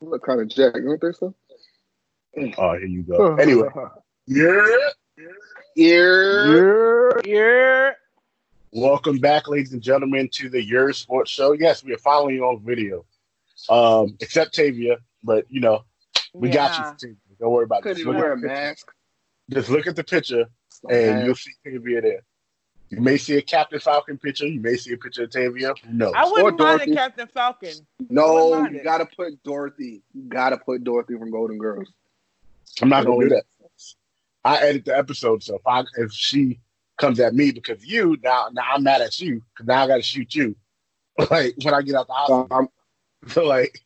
Look kind of jacked, don't think so? Oh, here you go. Anyway, yeah, Yeah. Yeah, yeah. welcome back, ladies and gentlemen, to the Yerrr Sports Show. Yes, we are finally on video. Um, except Tavia, but you know, we got you. Tavia. Don't worry about it. Couldn't Just even look, wear a the mask. Just look at the picture, and you'll see Tavia there. You may see a Captain Falcon picture. You may see a picture of Tavia. No. I wouldn't mind Dorothy. a Captain Falcon. No, you it. gotta put Dorothy. You gotta put Dorothy from Golden Girls. I'm not gonna do that. I edit the episode, so if I if she comes at me because you, now now I'm mad at you because now I got to shoot you. Like when I get out the So hospital, I'm, so like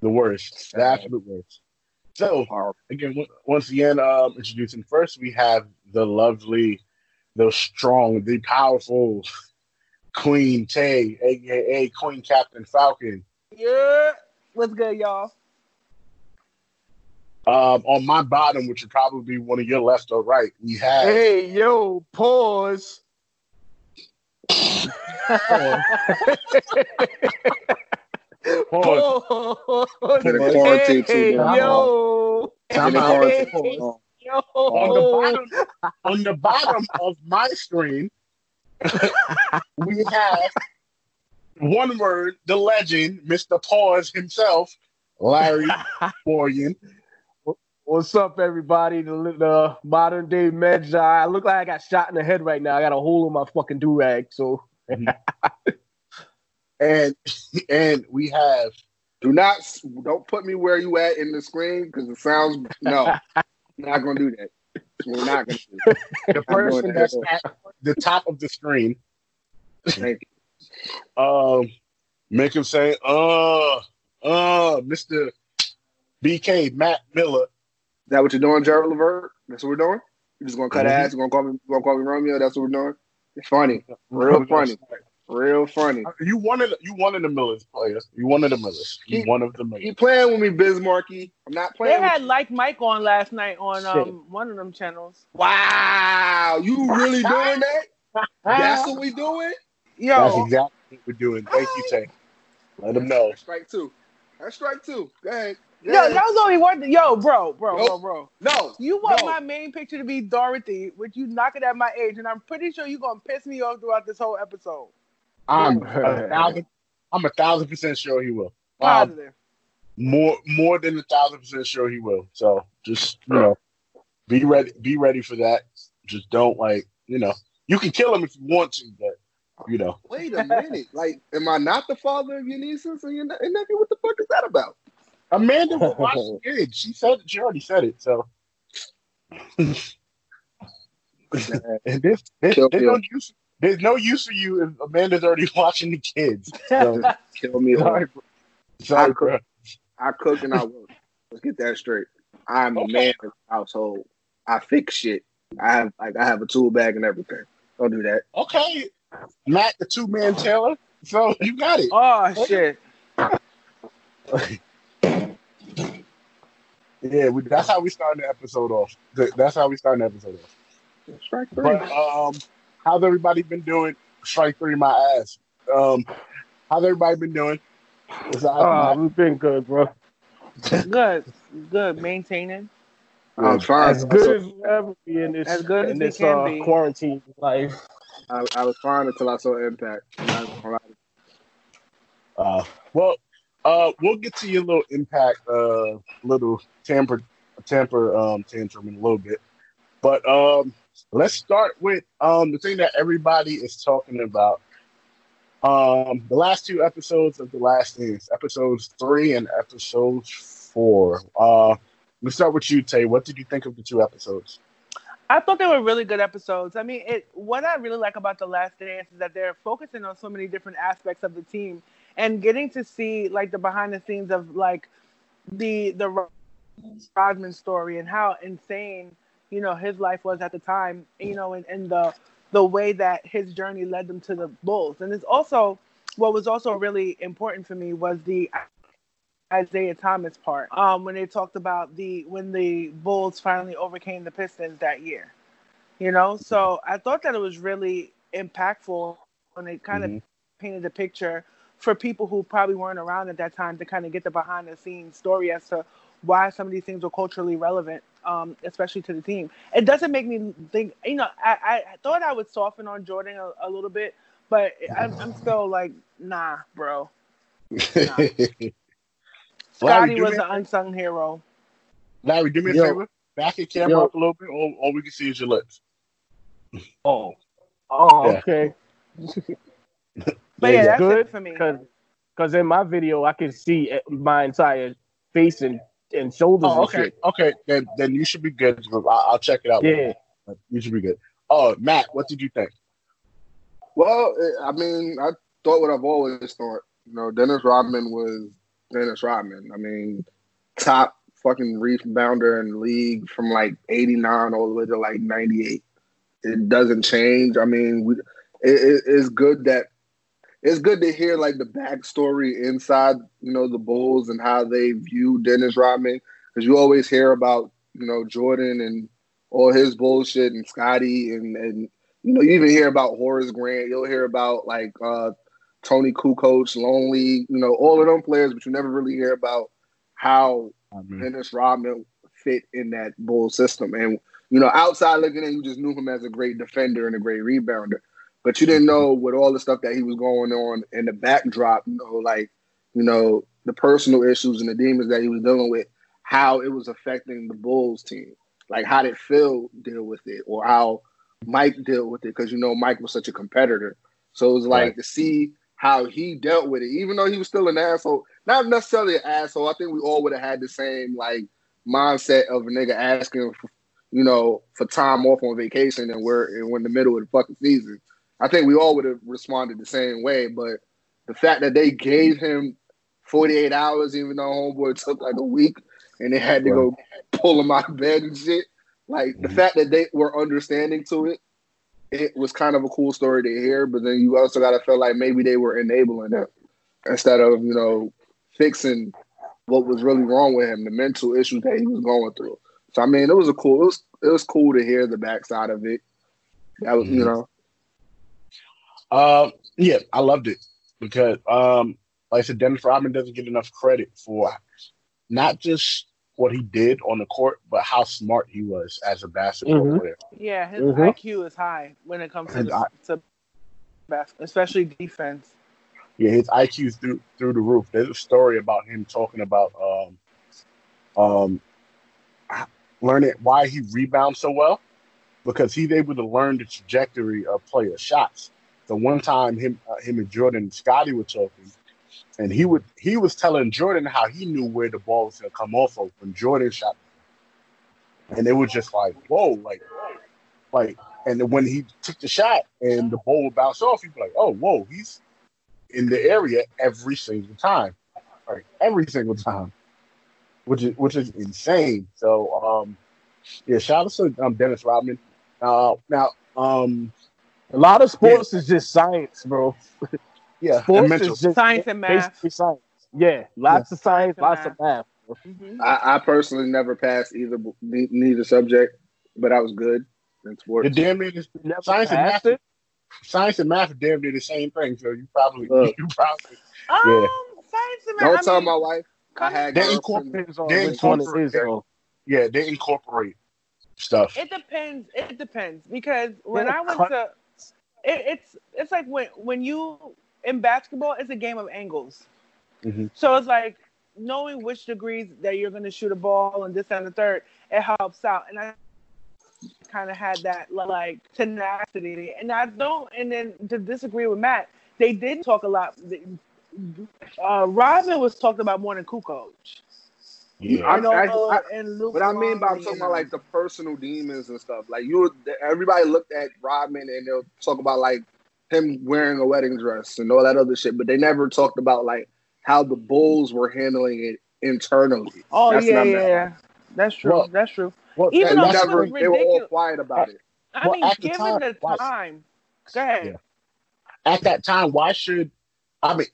the worst, the absolute worst. So horrible. again, on- once again, um, introducing first, we have the lovely, the strong, the powerful Queen Tay, aka Queen Captain Falcon. Yeah. What's good, y'all? Um, on my bottom, which would probably be one of your left or right, we have Hey, yo, pause. Pause. Pause. Been in quarantine too, Hey, yo. Been in Time out. quarantine too long. Yo. on the bottom on the bottom of my screen we have one word the legend mr pause himself larry morgan What's up, everybody? The, the modern day Medjai. I look like I got shot in the head right now. I got a hole in my fucking do rag. So mm-hmm. and and we have Do not don't put me where you at in the screen because it sounds no. Not gonna do that. We're not gonna do that. the person that's at the top of the screen Thank you. um make him say uh uh mr bk matt miller Is that what you're doing, Jared Levert? That's what we're doing? You're just gonna cut Mhm. ass, you're gonna call me you're gonna call me Romeo, that's what we're doing? It's funny. Real funny. Real funny. you wanted you wanted the millers players you wanted the millers you He- one of the millers You playing with me, Bismarcky. I'm not They playing with had like Mike on last night on um one of them channels. Wow, you really doing that? That's what we doing? Yo, that's exactly what we're doing. Thank you, Tay. Let them know. That's strike two. That's strike two. Go ahead. Go yo, ahead. that was only one. Yo, bro, bro, bro, Nope. bro. No. You want No. my main picture to be Dorothy, which you knocking at my age, and I'm pretty sure you're gonna piss me off throughout this whole episode. I'm a thousand. I'm a thousand percent sure he will. Um, Positive. more more than a thousand percent sure he will. So just you know, be ready. Be ready for that. Just don't like you know. You can kill him if you want to, but you know. Wait a minute. Like, am I not the father of your nieces and your ne- nephew? What the fuck is that about? Amanda will watch the kid. She said she already said it. So and this, this Bill. no use. There's no use for you if Amanda's already watching the kids. So, Kill me. sorry, Sorry. bro. sorry, I could- bro. I cook and I work. Let's get that straight. I'm a man of the household. I fix shit. I have like I have a tool bag and everything. Don't do that. Okay, Matt, the Tool Man Taylor. So you got it. Oh shit. Yeah, we, that's how we start the episode off. That's how we start the episode off. Strike three. But um, how's everybody been doing? Strike three, my ass. Um, how's everybody been doing? Besides Matt? we've been good, bro. Good, good. Maintaining. I'm fine. As good as we'll ever be in this, As good as in we this uh, quarantine life. I, I was fine until I saw Impact. I'm not gonna lie. Uh, well, uh, we'll get to your little impact, uh, little tamper, tamper, um, tantrum in a little bit. But um, let's start with um the thing that everybody is talking about. Um, the last two episodes of The Last Dance, episodes three and episode four. Uh, let's start with you, Tay. What did you think of the two episodes? I thought they were really good episodes. I mean, it. What I really like about the Last Dance is that they're focusing on so many different aspects of the team and getting to see like the behind the scenes of like the the Rodman story and how insane you know his life was at the time. You know, and, and the the way that his journey led them to the Bulls. And it's also what was also really important for me was the Isiah Thomas part. Um, when they talked about the when the Bulls finally overcame the Pistons that year. You know, so I thought that it was really impactful when it kind Mhm. of painted the picture for people who probably weren't around at that time to kind of get the behind the scenes story as to why some of these things were culturally relevant, um, especially to the team. It doesn't make me think, you know, I, I thought I would soften on Jordan a, a little bit, but I'm, I'm still like, nah, bro. Scotty was an unsung hero. Larry, do me a Yo. favor. Back your camera Yo. up a little bit. All, all we can see is your lips. Oh, oh, Yeah. okay. But yeah, that's good it for me. because because in my video I can see eh, my entire face and, and shoulders Oh, and okay. shit. Okay. Then then you should be good. I'll, I'll check it out. Yeah. You should be good. Oh, Matt, what did you think? Well, I mean, I thought what I've always thought. You know, Dennis Rodman was Dennis Rodman. I mean, top fucking rebounder in the league from like '89 all the way to like '98. It doesn't change. I mean, we, it, it, it's good that it's good to hear like the backstory inside, you know, the Bulls and how they view Dennis Rodman because you always hear about you know Jordan and all his bullshit and Scotty and and you know, you even hear about Horace Grant. You'll hear about like uh, Toni Kukoc, Longley, you know, all of them players, but you never really hear about how Mm-hmm. Dennis Rodman fit in that Bull system. And you know, outside looking in, you just knew him as a great defender and a great rebounder, but you didn't mm-hmm. know with all the stuff that he was going on in the backdrop. You know, like you know the personal issues and the demons that he was dealing with, how it was affecting the Bulls team. Like how did Phil deal with it, or how Mike dealt with it? Because you know Mike was such a competitor, so it was like Right. to see how he dealt with it, even though he was still an asshole. Not necessarily an asshole. I think we all would have had the same like mindset of a nigga asking, for, you know, for time off on vacation, and we're and we're in the middle of the fucking season. I think we all would have responded the same way. But the fact that they gave him 48 hours, even though homeboy took like a week, and they had to go pull him out of bed and shit. Like the Mhm. fact that they were understanding to it, it was kind of a cool story to hear. But then you also got to feel like maybe they were enabling him instead of you know fixing what was really wrong with him, the mental issues that he was going through. So I mean, it was a cool. It was it was cool to hear the backside of it. That was you Mhm. know Um, yeah, I loved it because, um, like I said, Dennis Rodman doesn't get enough credit for not just what he did on the court, but how smart he was as a basketball Mhm. player. Yeah, his Mhm. IQ is high when it comes to, And I- to bas- especially defense. Yeah, his IQ's through through the roof. There's a story about him talking about um, um, learning why he rebounds so well because he's able to learn the trajectory of player shots. So one time, him uh, him and Jordan and Scotty were talking, and he would he was telling Jordan how he knew where the ball was gonna come off of when Jordan shot, and it was just like whoa, like like, and when he took the shot and the ball would bounce off, he'd be like, oh whoa, he's in the area every single time, like every single time, which is which is insane. So um, yeah, shout out to um, Dennis Rodman. Uh, now um, A lot of sports is just science, bro. yeah, Sports mental. is just Science and math. basically science. Yeah, lots of science, and lots of math. bro. hmm I, I personally never passed either ne- neither subject, but I was good in sports. You're damn near the, science and math. it? Science and math are damn near the same thing. So you probably Look. you probably Um, Yeah. science and math. Don't I tell mean, my wife I had They incorporate- They which one it incorporate is, yeah they incorporate stuff. It depends. It depends because when Yeah, I went cut- to, it, it's it's like when when you in basketball, it's a game of angles. Mhm. So it's like knowing which degrees that you're going to shoot a ball and this and the third. It helps out, and I kind of had that like tenacity. And I don't. And then to disagree with Matt, they did talk a lot. Uh, Rodman was talked about more than Kukoc. Yeah, I- And, I- uh, I- and Luke What I mean by I'm talking about like the personal demons and stuff. Like you, everybody looked at Rodman and they'll talk about like him wearing a wedding dress and all that other shit, but they never talked about like how the Bulls were handling it internally. Oh That's yeah, what yeah, yeah. That's true. Well, That's true. well, Even though it never, was they were all quiet about it. I Well, mean, at the given time, the why- time, go ahead. Yeah. at that time, why should I mean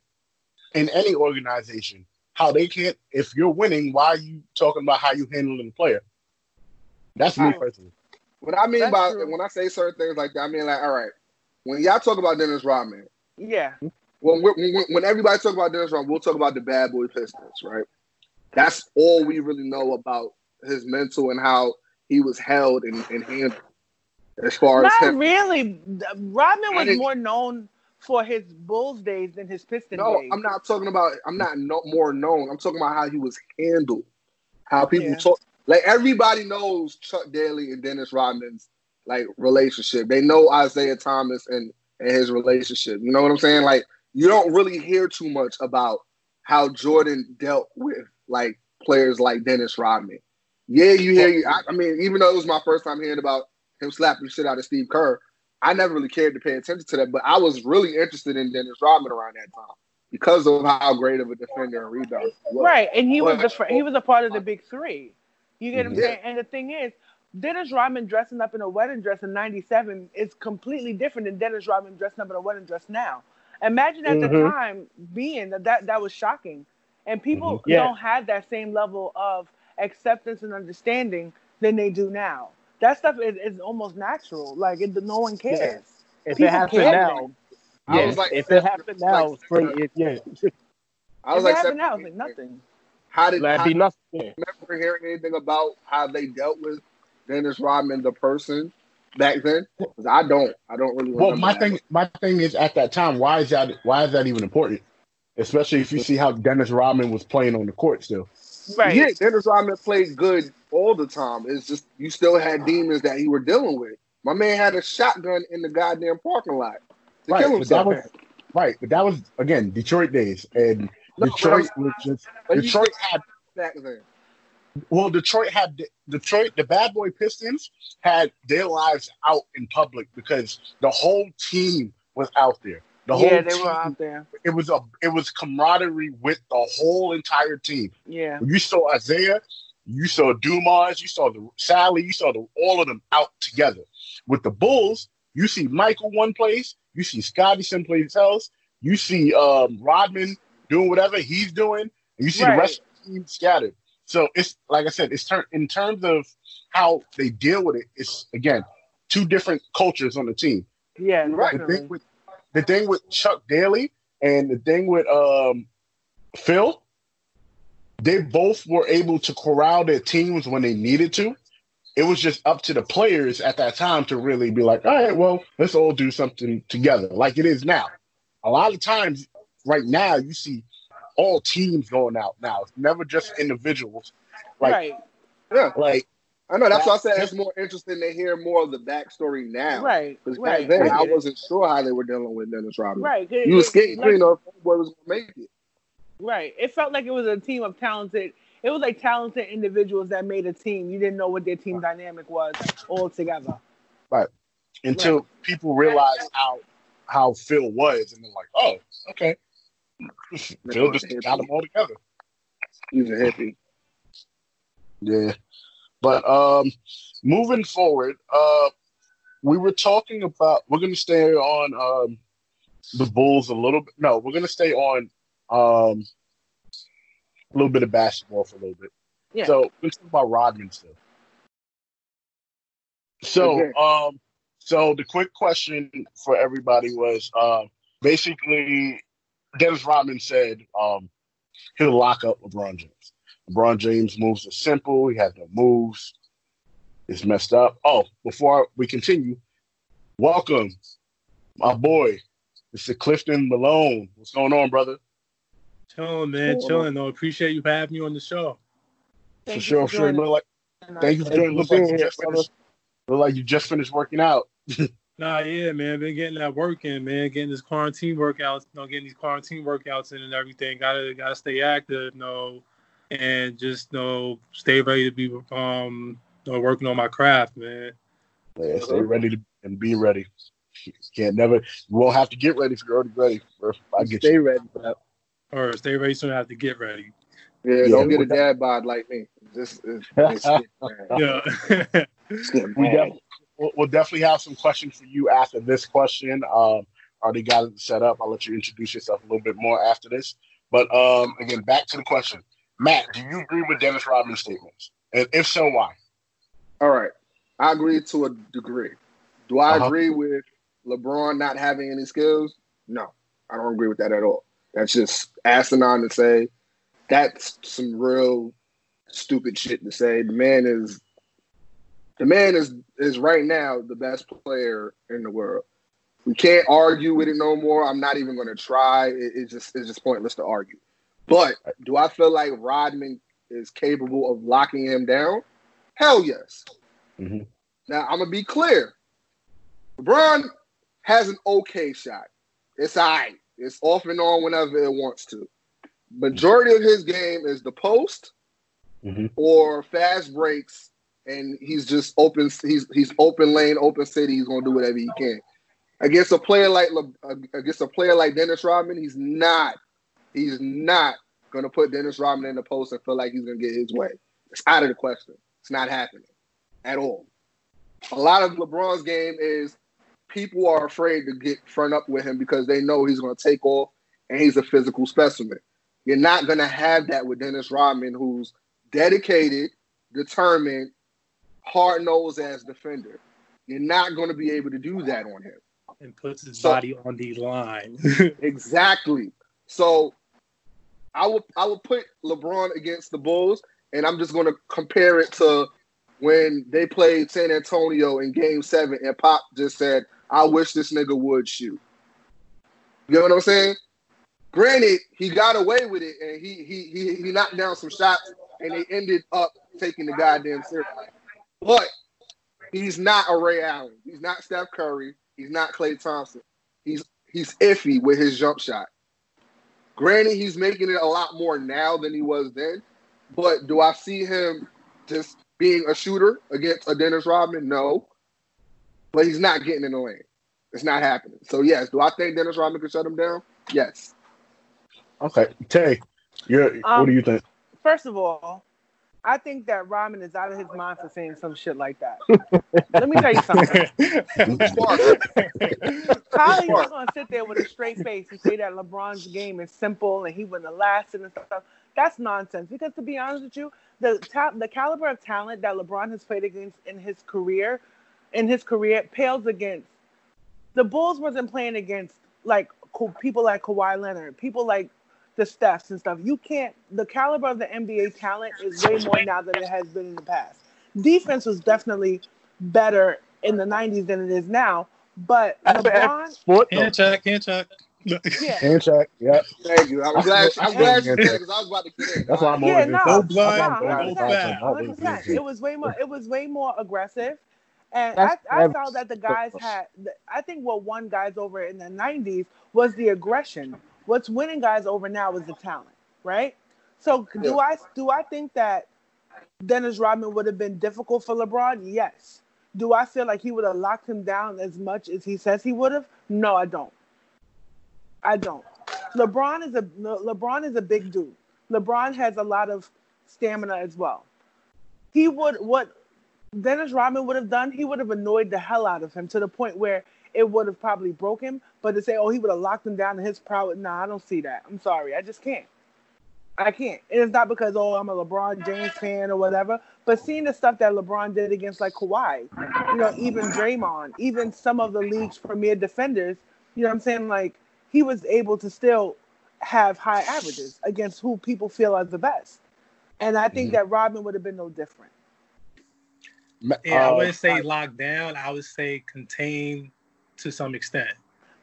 in any organization, how they can't if you're winning, why are you talking about how you handling the player? That's me True. personally. What I mean That's by true. when I say certain things like that, I mean like, all right, when y'all talk about Dennis Rodman, Yeah. when, when, when everybody talk about Dennis Rodman, we'll talk about the bad boy Pistons, right? That's all we really know about his mental and how he was held and, and handled. As far Not as him, really. Rodman was more known for his Bulls days than his Piston no, days. I'm not talking about. I'm not no, more known. I'm talking about how he was handled, how people Yeah. talk. Like everybody knows Chuck Daly and Dennis Rodman's like relationship. They know Isiah Thomas and and his relationship. You know what I'm saying? Like you don't really hear too much about how Jordan dealt with like players like Dennis Rodman. Yeah, you hear. I, I mean, even though it was my first time hearing about him slapping shit out of Steve Kerr, I never really cared to pay attention to that. But I was really interested in Dennis Rodman around that time because of how great of a defender and rebounder he was. Right, and he was the fr- he was a part of the big three. You get what I'm Yeah. saying? And the thing is, Dennis Rodman dressing up in a wedding dress in '97 is completely different than Dennis Rodman dressing up in a wedding dress now. Imagine at the Mhm. time being that that, that was shocking, and people Mhm. Yeah. don't have that same level of acceptance and understanding than they do now. That stuff is, is almost natural. Like it, no one cares. If People it happened care. now, I yeah, was like- if it happened now, like- straight, it, yeah, I was if it like, happened now, it's like nothing. How did that'd be nothing. Yeah. remember hearing anything about how they dealt with Dennis Rodman, the person, back then? 'Cause I don't. I don't really. Well, remember my that. thing, my thing is at that time, why is that? Why is that even important? Especially if you see how Dennis Rodman was playing on the court still. Right. Yeah, Dennis Rodman played good all the time. It's just you still had demons that you were dealing with. My man had a shotgun in the goddamn parking lot to Right, kill but that himself. was right, but that was again Detroit days, and No, Detroit was just Detroit had back then. well, Detroit had Detroit, the bad boy Pistons had their lives out in public because the whole team was out there. The yeah, whole they team, were out there. it was a it was camaraderie with the whole entire team. Yeah. You saw Isiah, you saw Dumars, you saw the Salley, you saw the, all of them out together. With the Bulls, you see Michael one place, you see Scotty someplace else, you see um, Rodman doing whatever he's doing, and you see Right. the rest of the team scattered. So it's like I said, it's turn in terms of how they deal with it. It's again two different cultures on the team. Yeah, Right. The thing with the thing with Chuck Daly and the thing with um, Phil, they both were able to corral their teams when they needed to. It was just up to the players at that time to really be like, all right, well, let's all do something together, like it is now. A lot of times, right now, you see all teams going out now. It's never just individuals. Like, right. Yeah, like I know. That's why I said it's more interesting to hear more of the backstory now. Right. Because Right. back then, I I wasn't sure how they were dealing with Dennis Rodman. Right. You was scared. Like- you didn't know if boy was gonna make it. Right. It felt like it was a team of talented. It was like talented individuals that made a team. You didn't know what their team dynamic was all together. Right. Until people realize how how Phil was, and they're like, oh, okay, Phil just got them all together. He's a hippie. Yeah. But um moving forward, uh we were talking about we're gonna stay on um the Bulls a little bit. No, we're gonna stay on um a little bit of basketball for a little bit. Yeah. So let's talk about Rodman still. So Okay. um so the quick question for everybody was um basically Dennis Rodman said um he'll lock up LeBron James. LeBron James moves are simple. He has no moves. It's messed up. Oh, before we continue, welcome, my boy, Mr. Clifton Malone. What's going on, brother? Chilling, man, Cool. chilling. No, appreciate you having me on the show. Thank for you sure, for sure. joining Look like us. thank you for Thank doing. you Look like you just finished. Look like you just finished working out. Nah, yeah, man, been getting that work in, man, getting this quarantine workouts, you know, getting these quarantine workouts in and everything. Gotta gotta stay active, you know, and just you know, stay ready to be um you know, working on my craft, man. Yeah, stay ready to and be ready. You can't never. You won't have to get ready if you're already ready. bro. I get Stay you. ready for that. Or stay ready soon. I have to get ready. Yeah, Yeah, don't get a we- dad bod like me. Just it's, Yeah. We bad. definitely, we'll, we'll definitely have some questions for you after this question. Um, already got it set up. I'll let you introduce yourself a little bit more after this. But um, again, back to the question, Matt. Do you agree with Dennis Rodman's statements? And if so, why? All right. I agree to a degree. Do I Uh-huh. agree with LeBron not having any skills? No, I don't agree with that at all. That's just asinine to say. That's some real stupid shit to say. The man is the man is is right now the best player in the world. We can't argue with it no more. I'm not even going to try. It, it's just it's just pointless to argue. But do I feel like Rodman is capable of locking him down? Hell yes. Mhm. Now I'm gonna be clear. LeBron has an okay shot. It's alright. It's off and on whenever it wants to. Majority of his game is the post Mhm. or fast breaks, and he's just open. He's he's open lane, open city. He's gonna do whatever he can. Against a player like Le, against a player like Dennis Rodman, he's not. He's not gonna put Dennis Rodman in the post and feel like he's gonna get his way. It's out of the question. It's not happening at all. A lot of LeBron's game is people are afraid to get front up with him because they know he's going to take off and he's a physical specimen. You're not going to have that with Dennis Rodman, who's dedicated, determined, hard nosed as defender. You're not going to be able to do that on him. and puts his So- body on the line. Exactly. So I would I would put LeBron against the Bulls, and I'm just going to compare it to when they played San Antonio in Game Seven, and Pop just said, "I wish this nigga would shoot." You know what I'm saying? Granted, he got away with it, and he he he, he knocked down some shots, and they ended up taking the goddamn series. But he's not a Ray Allen. He's not Steph Curry. He's not Klay Thompson. He's he's iffy with his jump shot. Granted, he's making it a lot more now than he was then. But do I see him just being a shooter against a Dennis Rodman? No. But he's not getting in the lane. It's not happening. So yes, do I think Dennis Rodman could shut him down? Yes. Okay, Tay, you're, what Um, do you think? First of all, I think that Rodman is out of his mind for saying some shit like that. Let me tell you something. Are you gonna sit there with a straight face and say that LeBron's game is simple and he wouldn't have lasted and stuff? That's nonsense. Because to be honest with you, the ta- the caliber of talent that LeBron has played against in his career, in his career, pales against the Bulls wasn't playing against like people like Kawhi Leonard, people like the Stephs and stuff. You can't. The caliber of the NBA talent is way more now than it has been in the past. Defense was definitely better in the '90s than it is now. But LeBron, Sport, Hand check, hand check. yeah, Hand check. Yep. Thank you. I'm glad. I'm glad you said because I was about to get in. That's why I'm Yeah, over here. no, No blood, no, I'm no 100%, fat. 100%. It was way more. It was way more aggressive, and That's I, I ever- felt that the guys had. I think what won guys over in the '90s was the aggression. What's winning guys over now is the talent, right? So do Yeah. I do I think that Dennis Rodman would have been difficult for LeBron? Yes. Do I feel like he would have locked him down as much as he says he would have? No, I don't. I don't. LeBron is a LeBron is a big dude. LeBron has a lot of stamina as well. He would what Dennis Rodman would have done. He would have annoyed the hell out of him to the point where it would have probably broke him. But to say, oh, he would have locked him down in his prowess, nah, I don't see that. I'm sorry, I just can't. I can't. And it's not because oh I'm a LeBron James fan or whatever, but seeing the stuff that LeBron did against like Kawhi, you know, even Draymond, even some of the league's premier defenders, you know what I'm saying? Like he was able to still have high averages against who people feel are the best. And I think Mhm. that Rodman would have been no different. Yeah, I uh, wouldn't say locked down. I would say contained to some extent.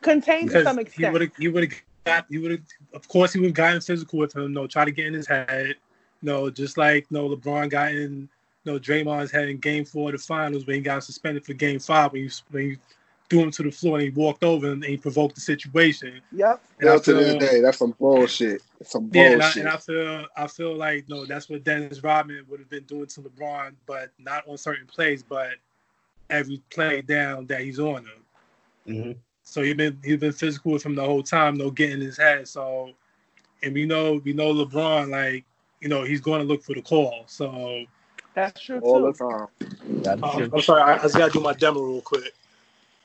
Contained to Because some he extent. would have, he would have got, he would have, of course, he would have gotten physical with him. No, try to get in his head. No, just like no, LeBron got in, no, Draymond's head in Game Four of the Finals when he got suspended for Game Five when he when he threw him to the floor and he walked over and he provoked the situation. Yep. And I Still to this day, that's some bullshit. It's some Yeah, and I, and I feel I feel like no, that's what Dennis Rodman would have been doing to LeBron, but not on certain plays, but every play down that he's on him. Mhm. So he's been he's been physical with him the whole time, no getting his head. So, and we know we know LeBron like you know he's going to look for the call. So That's true all the too. time. Um, should- I'm sorry, I, I just gotta do my demo real quick.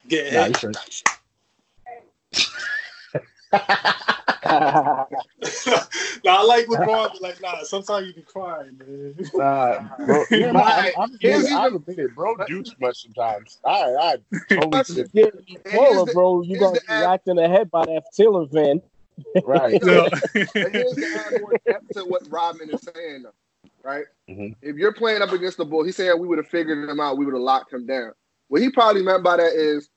Get yeah, ahead. you should. Nah, I like LeBron, but like, nah, sometimes you be crying, man. Nah, bro. Yeah, nah, I, I'm, Here's I'm, even- admit it, bro. Do too much sometimes. I, I totally sit Yeah, here's the- bro. You here's gonna the be ad- whacked in the head by that Taylor van. right. So, And here's the add more to what Rodman is saying, though, right? Mhm. If you're playing up against the Bulls, he's saying we would have figured him out, we would have locked him down. What he probably meant by that is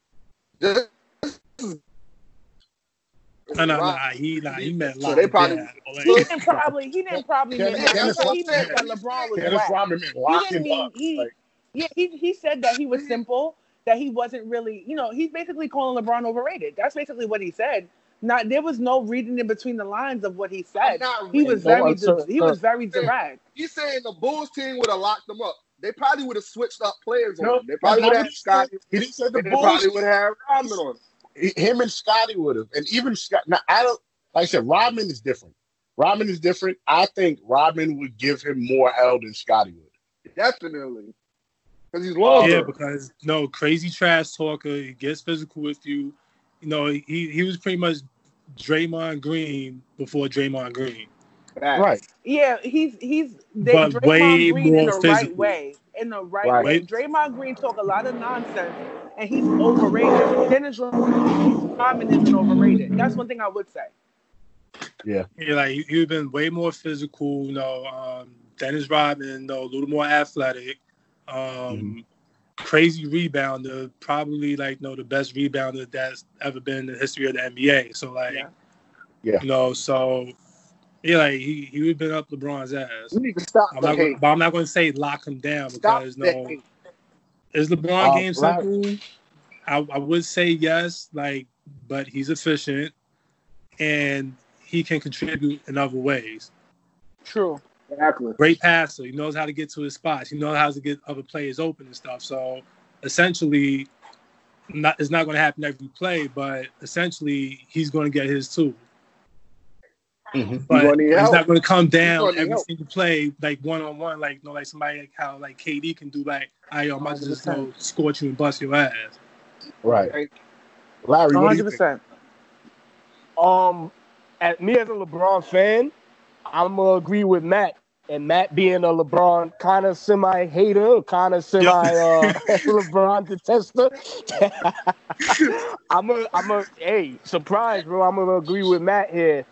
just. Nah, nah, nah, he, nah, he meant So they probably- Like, He didn't probably. He didn't probably mean Dennis- that. Dennis That's what he meant that LeBron was Dennis whack. Rodman meant He didn't mean he. Like, Yeah, he he said that he was simple. That he wasn't really. You know, he's basically calling LeBron overrated. That's basically what he said. Not there was no reading in between the lines of what he said. He was No, very. I'm he was very direct. He's saying the Bulls team would have locked them up. They probably would have switched up players on no, him. They probably would have that's had not what Scotty. he said. Didn't say the and They probably Bulls. would have Rodman on him. Him and Scotty would have, and even Scott. Now I don't like I said. Rodman is different. Rodman is different. I think Rodman would give him more hell than Scotty would. Definitely. Because he's longer. yeah, because no crazy trash talker. He gets physical with you. You know, he he was pretty much Draymond Green before Draymond Green. Facts. Right. Yeah, he's he's they, But Draymond way Green in more the right way. In the right, Right. way. Draymond Green talk a lot of nonsense and he's overrated. Dennis Rodman isn't overrated. That's one thing I would say. Yeah, Yeah, like he, he would been way more physical. You know, um, Dennis Rodman, you know, a little more athletic. Um, Mhm. Crazy rebounder, probably like you know the best rebounder that's ever been in the history of the NBA. So like, Yeah. Yeah. you know, so yeah, like he he would been up LeBron's ass. You need to stop I'm the not, gonna, hate. but I'm not going to say lock him down Stop because the no, hate. Is LeBron Uh, game right. simple? I, I would say yes, like, but he's efficient and he can contribute in other ways. True. Exactly. Great passer. He knows how to get to his spots. He knows how to get other players open and stuff. So essentially, not it's not going to happen every play, but essentially he's going to get his too. Mhm. But gonna it's help. not going to come down every help. single play like one on one, like you know, like somebody like how like KD can do like, I I'm about to just you know, scorch you and bust your ass. Right. Right. Larry, what do you 100%. Um, at me as a LeBron fan, I'm gonna agree with Matt. And Matt being a LeBron kind of semi hater, kind of semi uh, LeBron detester. I'm a, I'm a, hey, surprise, bro. I'm gonna agree with Matt here.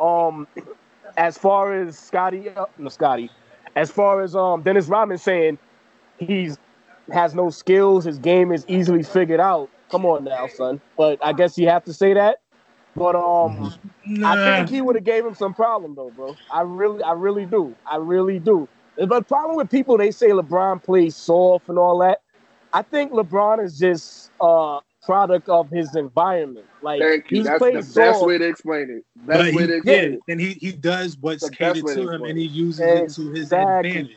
Um, as far as Scotty, uh, no Scotty, as far as um Dennis Rodman saying he's has no skills, his game is easily figured out. Come on now, son. But I guess you have to say that. But um, I think he would have gave him some problem though, bro. I really, I really do. I really do. But the problem with people, they say LeBron plays soft and all that. I think LeBron is just a product of his environment. Like Thank you. he That's plays the best soft. way to explain it. But Best he, way to yeah, explain it. and he, he does what's catered to to him, and he it. uses it to his advantage.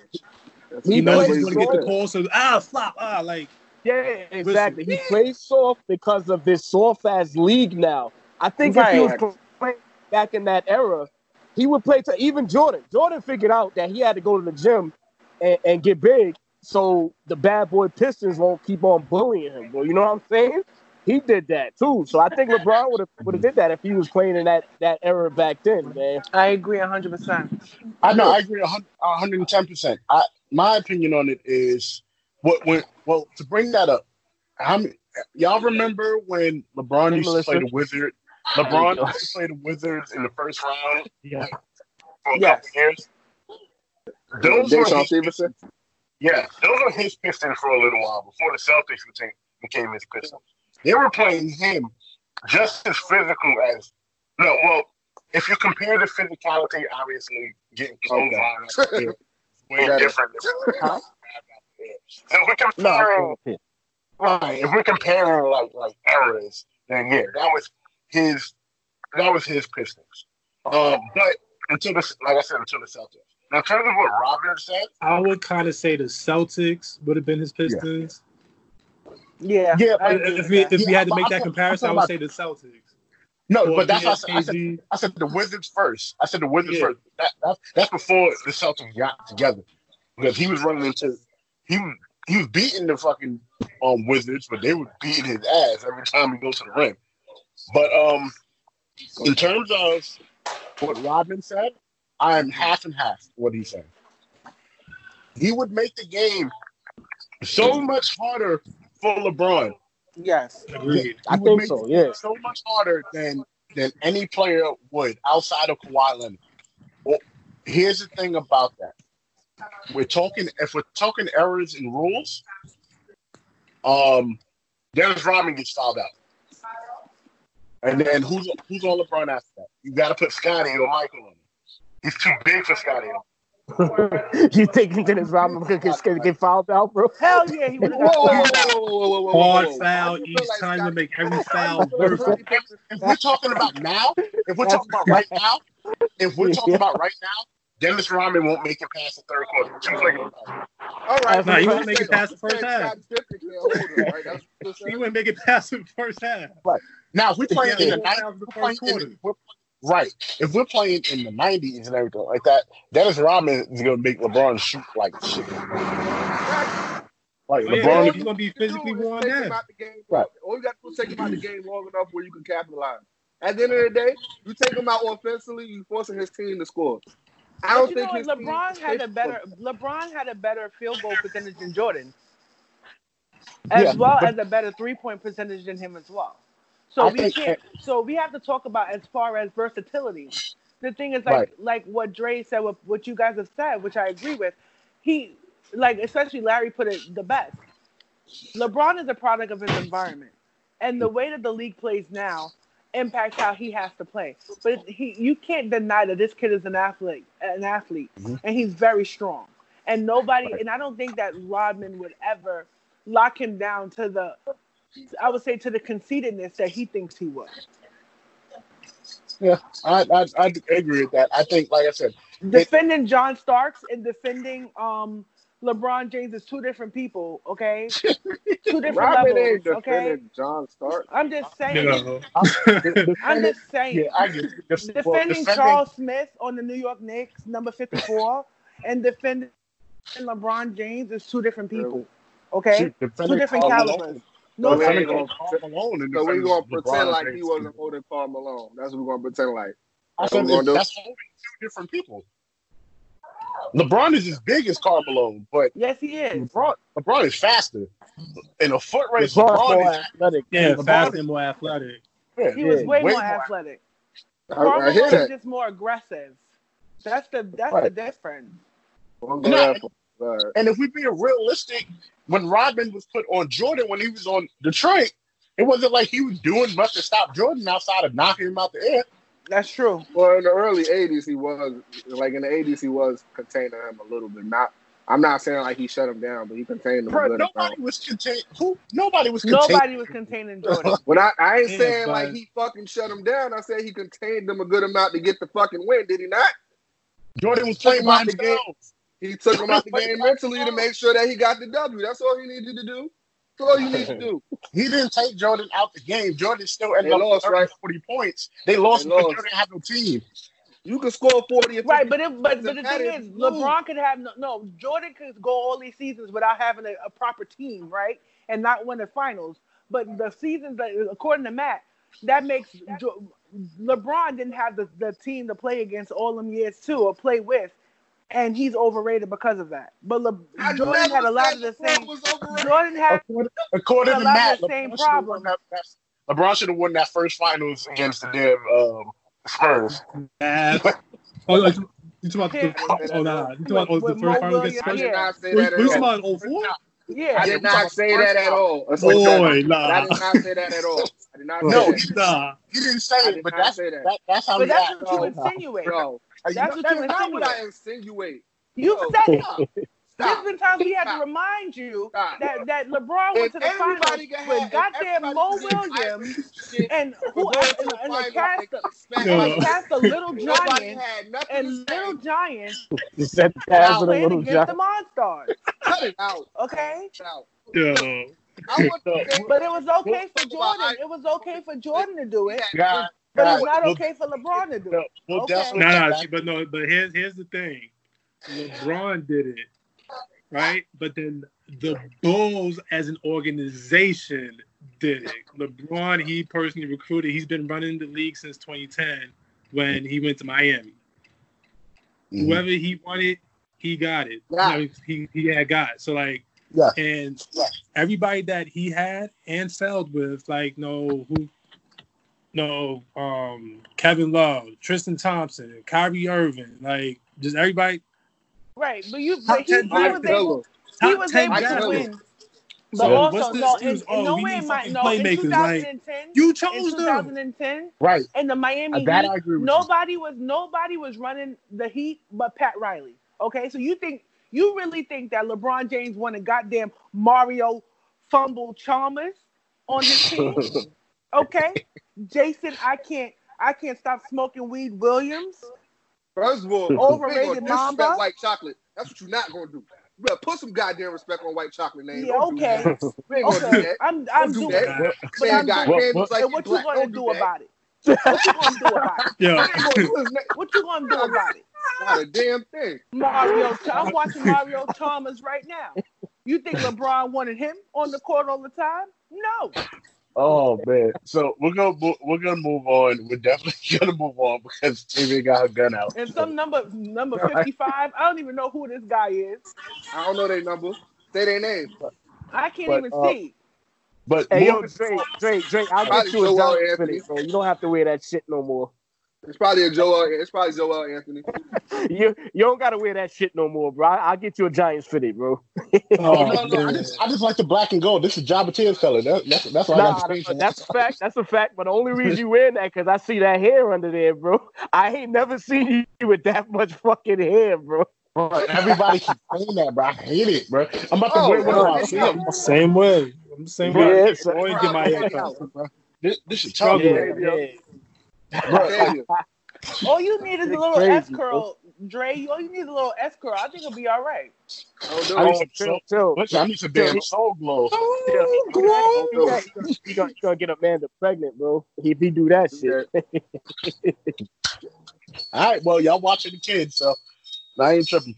That's He He knows he's going to to get the explain call, so ah, flop, ah, like Yeah, exactly. He plays soft because of this soft ass league now. I think if he was playing back in that era, he would play to even Jordan. Jordan figured out that he had to go to the gym and, and get big so the bad boy Pistons won't keep on bullying him, bro. You know what I'm saying? He did that too. So I think LeBron would have would have did that if he was playing in that, that era back then, man. I agree 100%. I know. I agree. a 110. percent I my opinion on it is what when well to bring that up. How many, y'all remember when LeBron Hey, used Melissa. to play the Wizard? LeBron used to play the Wizards in the first round Yeah. for a Yes. couple years. Those were DeShawn his, Stevenson. Yeah, those were his Pistons for a little while before the Celtics became, became his Pistons. They were playing him just as physical as no. Well, if you compare the physicality, obviously getting close Okay. on is way it. different. Huh? So if we're comparing, No, right? If we're comparing like like eras, then yeah, that was his. That was his Pistons. Um, but until the like I said, until the Celtics. Now, in terms of what Robin said, I would kind of say the Celtics would have been his Pistons. Yeah. Yeah, I but If we that. if we had to make I'm that talking- comparison, I would say the Celtics. no, Or but that's I said. I said I said the Wizards first. I said the Wizards Yeah. first. That, that, that's before the Celtics got together because he was running into he was he was beating the fucking um Wizards, but they were beating his ass every time he goes to the rim. But um, In terms of what Rodman said, I am half and half what he said. He would make the game so much harder for LeBron. Yes. Agreed. I think so, the yeah. So much harder than than any player would outside of Kawhi Leonard. Well, here's the thing about that. We're talking if we're talking errors and rules, um, Dennis Rodman gets fouled out. And then who's who's on LeBron after that? You got to put Scotty or Michael on him. He's too big for Scotty. you think Dennis Rodman could get, get, get fouled out, bro? Hell yeah, he would Hard foul Why do each like time to make every why foul do you feel worth like it. Scotty- If we're talking about now, if we're talking about right now, if we're talking about right now, Dennis Rodman won't make it past the third quarter. Two seconds. All right, Nah, he so wouldn't make it past the first half. Scottie Pippen can't hold it, right? That's what you're He saying? wouldn't make it past the first half. Now, if we're playing in the four nineties, fouls the we're playing first in quarter. the, we're, right. If we're playing in the nineties and everything like that, Dennis Rodman is going to make LeBron shoot like shit. Like Oh, yeah, LeBron, he's gonna be physically is worn down. out. Right. All you got to do is take him out the game long enough where you can capitalize. At the end of the day, you take him out offensively, you forcing his team to score. I don't you think know his what? team LeBron had a better LeBron had a better field goal percentage than Jordan, as Yeah, well but- as a better three point percentage than him as well. So I we can't. So we have to talk about as far as versatility. The thing is like Right. like what Dre said, what, what you guys have said, which I agree with. He like especially Larry put it the best. LeBron is a product of his environment, and the way that the league plays now impacts how he has to play. But he, you can't deny that this kid is an athlete, an athlete, Mhm. and he's very strong. And nobody, Right. and I don't think that Rodman would ever lock him down to the, I would say to the conceitedness that he thinks he was. yeah, I, I I agree with that. I think, like I said, Defending John Starks and defending um LeBron James is two different people. Okay, two different Robin levels. ain't Okay, John Starks. I'm just saying. You know, I'm just saying. yeah, I get it. Def- well, defending Charles Smith on the New York Knicks, number 54, and defending LeBron James is two different people. Okay? shoot, Two different Karl calibers. Malone. No, So we Defending ain't sir. gonna- Karl Malone and So we're gonna pretend like he wasn't holding Karl Malone. That's what we're gonna pretend like. I That's what gonna do. that's holding two different people. LeBron is as big as Karl Malone, but Yes, he is. LeBron, LeBron is faster. In a foot race, LeBron's LeBron more is athletic. yeah, LeBron fast is- and more athletic. yeah, He was Yeah, way, way more more athletic. I, Karl I hear Malone is just more aggressive. That's the that's the difference. We'll go No, that far. But And if we're being realistic, when Rodman was put on Jordan when he was on Detroit, it wasn't like he was doing much to stop Jordan outside of knocking him out the air. That's true. Well, in the early '80s, he was like in the '80s, he was containing him a little bit. Not, I'm not saying like he shut him down, but he contained him a Bro, good nobody was contained. Who? Nobody was contained. Nobody was containing Jordan. When I, I ain't Yeah, saying but- like he fucking shut him down. I said he contained him a good amount to get the fucking win. Did he not? Jordan was playing by Took the himself. He took him out the game mentally to make sure that he got the W. That's all he needed to do. That's all you need to do. He didn't take Jordan out the game. Jordan still ended They up with lost, 30, right? 40 points. They lost They because lost. Jordan had no team. You can score 40 or 50. Right, but it, but but the thing is, you lose. LeBron could have no, no. Jordan could go all these seasons without having a, a proper team, right, and not win the finals. But the seasons that, according to Matt, that makes Jo- LeBron didn't have the, the team to play against all them years too, or play with, and he's overrated because of that. But Le, Jordan had a lot of the same. was. Jordan had According, according A to lot of Matt, the same LeBron should have won problem. that, that, LeBron should have won that first finals against the damn um, Spurs. Ass. Oh, like, you talking about the, oh, nah. You talking about oh, the first final against Spurs? did not say Were that were you at talking about 04? yeah. I did not say that at all. That's Boy, I nah. I did not say that at all. I did not say No, that. Nah. he didn't say it, but that's say that. that, that's how But that's what you No. insinuate. Bro, That's that what you not what. I insinuate. You Yo, said it. stop. There's Stop. been times we had to remind you Stop. that, that LeBron went If to the finals everybody can have, with goddamn Mo Williams and who going and, to the and the cast and of, expect No. and the cast of Little Nobody Giants had nothing and. Little giant You said pass a little against the giant. Monstars. Cut it out. Okay, Cut it out. Yo. I want No. to say, but it was okay for Jordan. It was okay for Jordan to do it, God, but it's not okay for LeBron to do no, it. we'll Okay. definitely No, get no, back see, but no, but here's here's the thing. LeBron did it, right? But then the Bulls as an organization did it. LeBron, he personally recruited. He's been running the league since 2010 when he went to Miami. Mhm. Whoever he wanted, he got it. Yeah. You know, he he had got. So like, Yeah. and everybody that he had and failed with, like no who, no um Kevin Love, Tristan Thompson, Kyrie Irving, like just everybody. Right, but you, Top but he, 10 he was able, he was 10 able to win. But So also, what's the no, in, excuse? in Oh, no way, need my, no, in playmakers, like, 2010, You in chose them. 2010, Right. in the Miami Uh, that Heat, I agree with you. nobody was nobody was running the Heat but Pat Riley. Okay, so you think you really think that LeBron James won a goddamn Mario Fumble Chalmers on his team? Okay, Jason, I can't I can't stop smoking weed. Williams, First of all, Overrated Mamba? white chocolate. That's what you're not gonna do. You better put some goddamn respect on white chocolate name. yeah, Don't do okay, that. We ain't gonna do okay, that. I'm I'm Don't do doing that. it. But I'm got doing hands What- like you what you black. gonna Don't do do about it? What you gonna do about it? Yo, You ain't gonna do his name. What you gonna do about it? Not a damn thing. Mario, I'm watching Mario Chalmers right now. You think LeBron wanted him on the court all the time? No. Oh man. So we're gonna we're gonna move on. We're definitely gonna move on because TV got her gun out. And some number number 55, I don't even know who this guy is. I don't know their number. Say their name. I can't But, even uh, see. But Hey yo, moving- Drake, Drake, Drake, I'll get you a Joel Joel Anthony. Anthony, so you don't have to wear that shit no more. It's probably a Joel. It's probably Joel Anthony. You you don't gotta wear that shit no more, bro. I, will get you a Giants fitted, bro. Oh, no, no, I just I just like the black and gold. This is Jabba Tins fella. That, that's that's why I Nah, got the face. that's a fact. That's a fact. But the only reason you wearing that because I see that hair under there, bro. I ain't never seen you with that much fucking hair, bro. Bro, everybody keeps saying that, bro. I hate it, bro. I'm about to Oh, wear one of my same way. I'm the same Yeah, way. it's- Always get my hair cut. This, this is Struggle. Yeah, yeah. Bro, All you need is a little S curl, Dre. All you need is a little S curl. I think it'll be all right. Don't do I need some Chill, soul. chill. I need some damn Soul Glo. chill. You gonna, gonna, you gonna get Amanda pregnant, bro. If he do that shit. All right, well, y'all watching the kids, so I ain't tripping.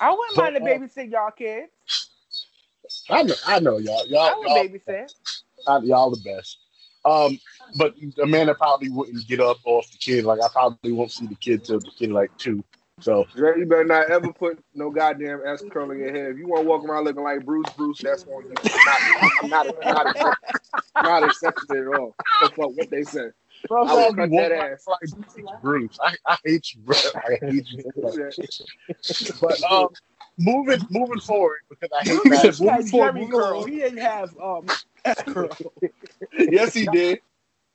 I wouldn't mind to uh, babysit y'all kids. I know, I know, y'all, I y'all, would y'all, babysit. y'all, y'all the best. Um, but Amanda probably wouldn't get up off the kid. Like I probably won't see the kid till the kid like two. So Dre, you better not ever put no goddamn S curl in your head. If you want to walk around looking like Bruce, Bruce, that's on you. I'm not, I'm not, accepting, not accepting it at all. So fuck what they say. bro, I will you cut that like- ass. like Bruce. I, I hate you, bro. I hate you. But um, moving moving forward because I hate He that. said, Like Before Jerry we curl. He didn't have um curl. Yes, he did.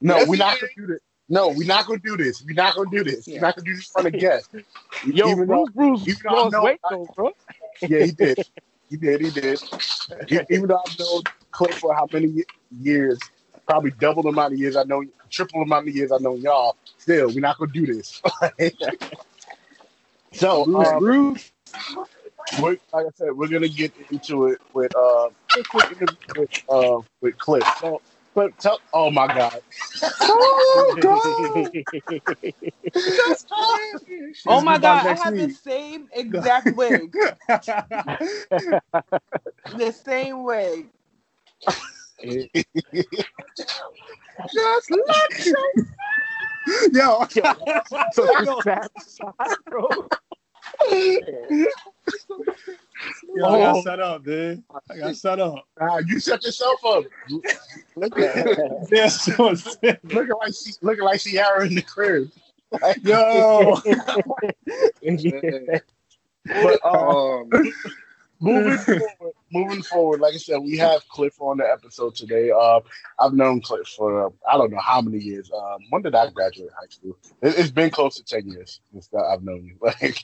No, Yes, we're not did. gonna do this. No, we're not gonna do this. We're not gonna do this. We're not gonna do this in front of guests. Yo, Even though- Bruce, Bruce even though I lost know- weight though, bro. Yeah, he did. He did. He did. Even though I've known Clay for how many years, probably double the amount of years I know, triple the amount of years I know y'all. Still, we're not gonna do this. so, um, Bruce. we're, like I said, we're gonna get into it with uh, a quick interview with uh, with Cliff. So, but tell, oh my god, Oh my god, I next have the same exact wig. the same wig. Just let you. Yo, so this fat bro. Yo, I got set up, dude. I got set up. Ah, you set yourself up. Look at Yeah, so sick. looking like she, looking like Sierra in the crib. Yo, But uh, Um, moving forward, moving forward, like I said, we have Cliff on the episode today. Uh, I've known Cliff for uh, I don't know how many years. Um, when did I graduate high school? It, it's been close to ten years since I've known you. Like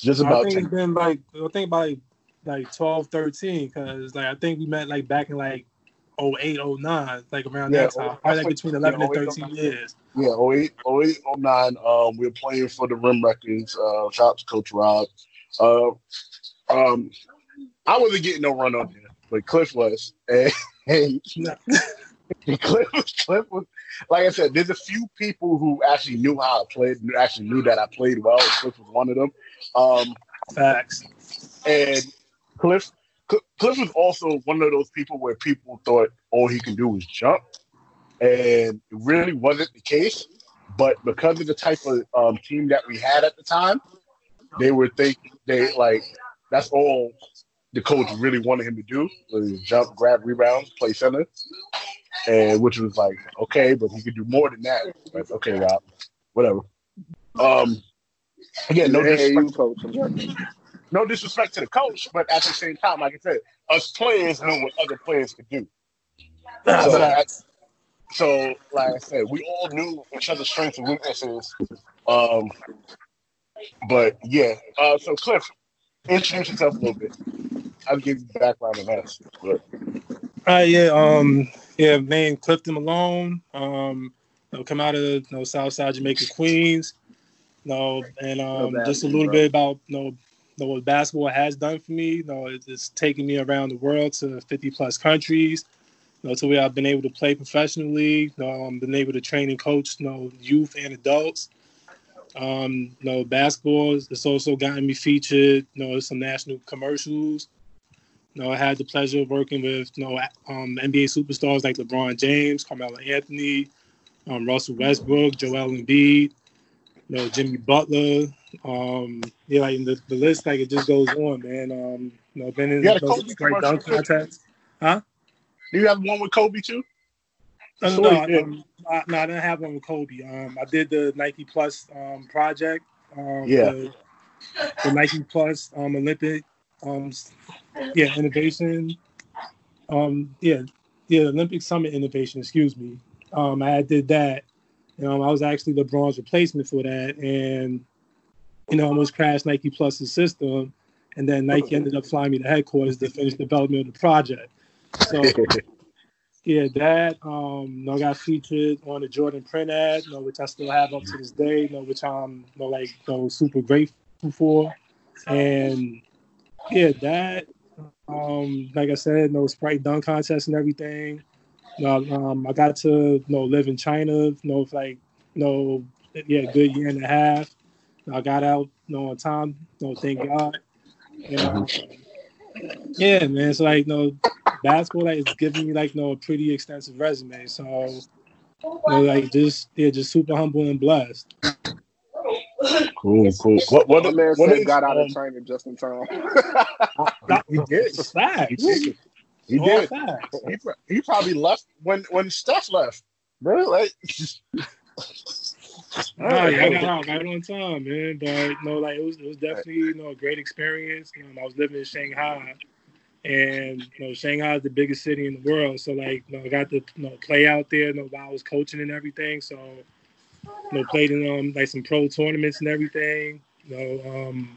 just about. I think ten. it's been like I think about like, like 12, 13, because like I think we met like back in like 08, 09, like around Yeah, that time. oh, Probably like between eleven yeah, and thirteen 09. years. Yeah, 08, 08, 09. Um, we were playing for the Rim Records. Uh, to Coach Rob. Uh, um, I wasn't getting no run on here, but Cliff was. And, and Cliff, was- Cliff was, like I said, there's a few people who actually knew how I played, actually knew that I played well. Cliff was one of them. Um, Facts. and Cliff, Cliff was also one of those people where people thought all he can do was jump, and it really wasn't the case. But because of the type of um, team that we had at the time, they were thinking they like that's all the coach really wanted him to do was jump, grab rebounds, play center, and which was like okay, but he could do more than that. But okay, Rob, whatever. Um, again, no disrespect, coach. No disrespect to the coach, but at the same time, like I said, us players know what other players could do. So, I- so like I said, we all knew each other's strengths and weaknesses. Um, but yeah, uh, so Cliff, introduce yourself a little bit. I'll give you background on that. But Uh, yeah, um, yeah, man, Clifton Malone. Um, you know, come out of you know, Southside Jamaica, Queens. You know, and um, No just a little bro. bit about you know, you know what basketball has done for me. You know, it's, it's taken me around the world to 50 plus countries. You know, to where I've been able to play professionally. You know, I've been able to train and coach, you know, youth and adults. Um, you know, basketball has also gotten me featured, you know, in some national commercials. You know, I had the pleasure of working with, you know, um, NBA superstars like LeBron James, Carmelo Anthony, um, Russell Westbrook, Joel Embiid, you know, Jimmy Butler. Um, yeah, like the, the list, like it just goes on, man. Um, you know, been in You those great dunk contests. do you have one with Kobe too? No, no, you um, I, no, I didn't have one with Kobe. Um, I did the Nike Plus um, project. Um, Yeah. The, the Nike Plus um, Olympic, um, yeah, innovation. Um, yeah, yeah, Olympic Summit Innovation. Excuse me. Um, I did that. You know, I was actually LeBron's replacement for that, and you know, almost crashed Nike Plus's system. And then Nike ended up flying me to headquarters to finish development of the project. So yeah, that um, you know, I got featured on the Jordan print ad, you know, which I still have up to this day, you know, which I'm you know, like you know, super grateful for. And yeah, that um, like I said, you know, Sprite dunk contest and everything. You know, um, I got to you know live in China, you know, for like you know, yeah, good year and a half. I got out, you know, on time, you know, thank God. And, um, yeah, man, it's like you know, basketball like it's giving me like you know a pretty extensive resume. So you know, like just yeah, just super humble and blessed. Cool, cool. What what My man what said is, got out um, of China just in time. He did. Facts. He did. He did. facts. He, pro- he probably left when when Steph left, bro. Like, No, yeah, I got out right on time, man. But you know, like it was, it was definitely you know a great experience. You know, I was living in Shanghai, and you know, Shanghai is the biggest city in the world. So like, you know, I got to you know play out there. You know, while I was coaching and everything. So you know, played in um like some pro tournaments and everything. You know, um,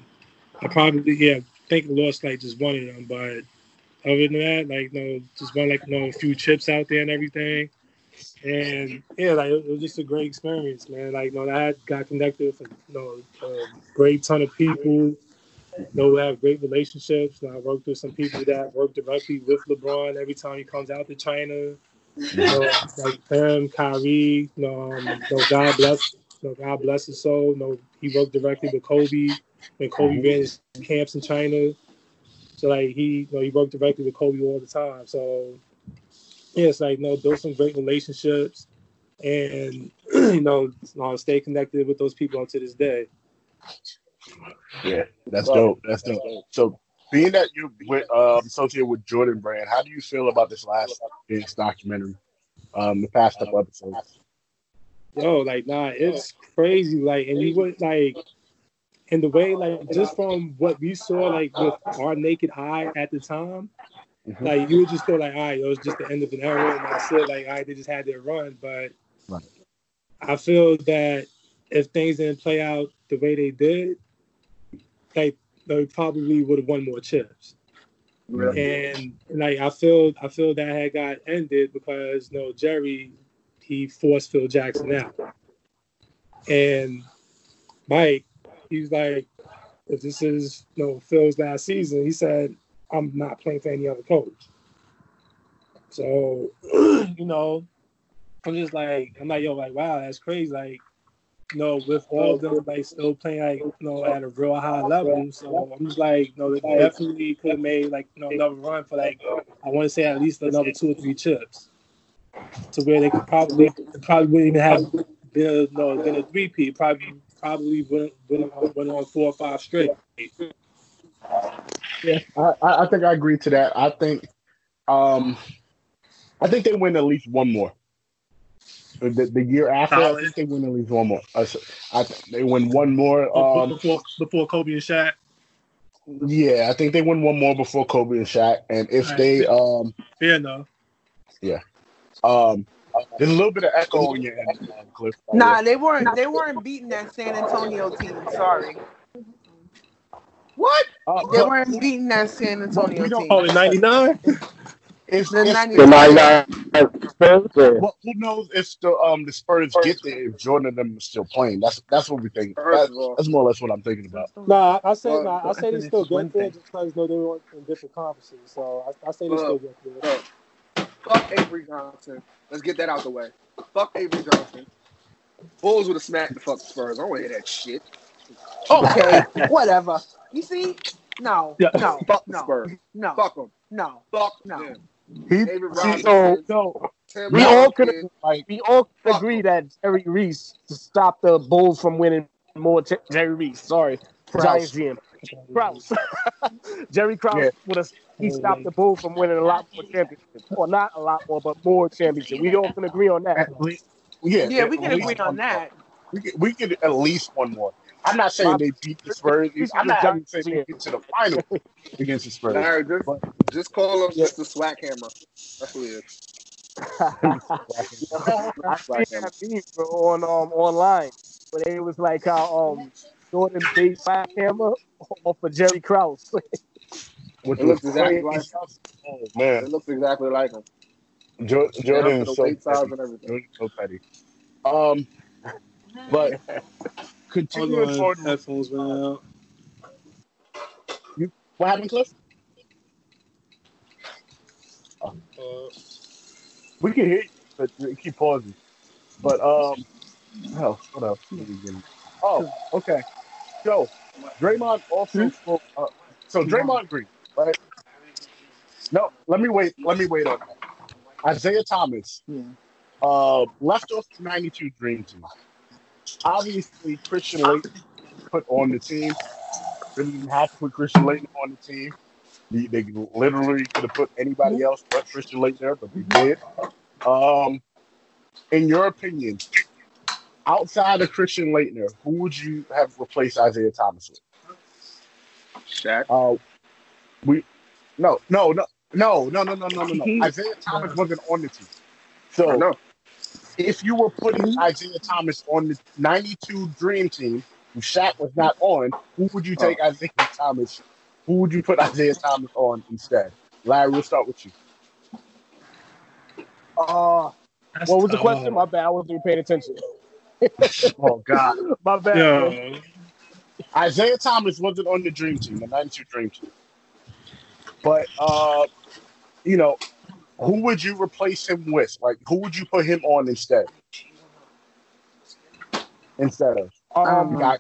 I probably yeah, think lost like just one of them, but other than that, like you know, just won like you know a few chips out there and everything. And yeah, like it was just a great experience, man. Like, you know, I got connected with you know a great ton of people. You know, we have great relationships. And I worked with some people that work directly with LeBron every time he comes out to China. You know, like him, Kyrie. You know, um, you know, God bless. You know, God bless his soul. You know, he worked directly with Kobe when Kobe ran his camps in China. So like he, you know, he worked directly with Kobe all the time. So yeah, it's like you know, build some great relationships, and you know, stay connected with those people up to this day. yeah, that's dope. That's dope. So, being that you're with, um, associated with Jordan Brand, how do you feel about this last this documentary? Um, the past couple episodes. Yo, like nah, it's crazy. Like, and you would like, in the way, like, just from what we saw, like with our naked eye at the time, Mhm. like you would just feel like, all right, it was just the end of an era, and that's it. Like, all right, they just had their run. But Right. I feel that if things didn't play out the way they did, like they probably would have won more chips. And like I feel, I feel that had got ended because you know Jerry, he forced Phil Jackson out, and Mike, he's like, if this is you know Phil's last season, he said, I'm not playing for any other coach. So, you know, I'm just like, I'm like, yo, like, wow, that's crazy. Like, know, with all of them like still playing like you know at a real high level. So I'm just like, know, they definitely could have made like you know another run for like I want to say at least another two or three chips, to where they could probably probably wouldn't even have been a, no been a three P. Probably probably went went on, went on four or five straight. Yeah, I I think I agree to that. I think, um, I think they win at least one more. The, the year after, I think they win at least one more. I, s- I think they win one more. Um, before before Kobe and Shaq. yeah, I think they win one more before Kobe and Shaq. And if Right. they, um, Fair enough. Yeah, um, there's a little bit of echo on your end, Cliff. Nah, they weren't. They weren't beating that San Antonio team. Sorry, What? Uh, they but weren't beating that San Antonio we don't- team. Oh, in '99. If, The if, 90 The 99 Spurs, or- well, who knows if the um the Spurs get there if Jordan and them are still playing? That's that's what we think. First That- of all, that's more or less what I'm thinking about. Nah, I say Well, nah, I say they it's still one get there just because you know they were in different conferences. So I, I say they Well, still get there. look, fuck Avery Johnson. Let's get that out the way. Fuck Avery Johnson. Bulls would have smacked the fuck Spurs. I don't want to hear that shit. Okay, whatever. You see, no, Yeah. no, Fuck the no, Spurs. no, Fuck them. no. Fuck No. them. He, Avery see, Robinson. So, so Tim we all could like we all Fuck agree him. that Jerry Reese to stop the Bulls from winning more. T- Jerry Reese, sorry, Giants GM. Krause. Jerry Krause Yeah. would have he stopped the Bulls from winning a lot more championships, or not a lot more, but more championships. We all can agree on that. least, yeah, Yeah, we can agree on one that. We could, we could at least one more. I'm not saying they beat the Spurs. I'm not even saying they get to the final against the Spurs. Larry, just, just call him Mr. Swackhammer. That's who he is. I seen that meme bro, on um online where it was like how um Jordan beat Hammer off of Jerry Krause. Which It looks exactly crazy. like Oh It looks exactly like him. Jo- Jordan is so petty. and everything. Jordan's so petty. Um, but continuing Hold forward, on, headphones went out. what happened, Cliff? Uh, We can hear you, but we keep pausing. But um, what else? What else? Oh, okay. So Draymond also spoke. Uh, so Draymond Green, right? No, let me wait. Let me wait on that. Isiah Thomas Yeah. uh, left off the '92 Dream Team. Obviously, Christian Laettner put on the team. Really didn't have to put Christian Laettner on the team. They, they literally could have put anybody else but Christian Laettner there, but they did. Um, in your opinion, outside of Christian Laettner, who would you have replaced Isiah Thomas with? Shaq. Uh, we no, no, no, no, no, no, no, no, no, no. Isiah Thomas wasn't on the team. So know. If you were putting Isiah Thomas on the '92 Dream Team, who Shaq was not on, who would you take Isiah Thomas? Who would you put Isiah Thomas on instead? Larry, we'll start with you. Uh, that's what was the tough. question? My bad. I wasn't even paying attention. Oh God, My bad. man. Yo, Isiah Thomas wasn't on the Dream Team, the '92 Dream Team. But uh, you know, who would you replace him with? Like, who would you put him on instead? Instead of Um, you got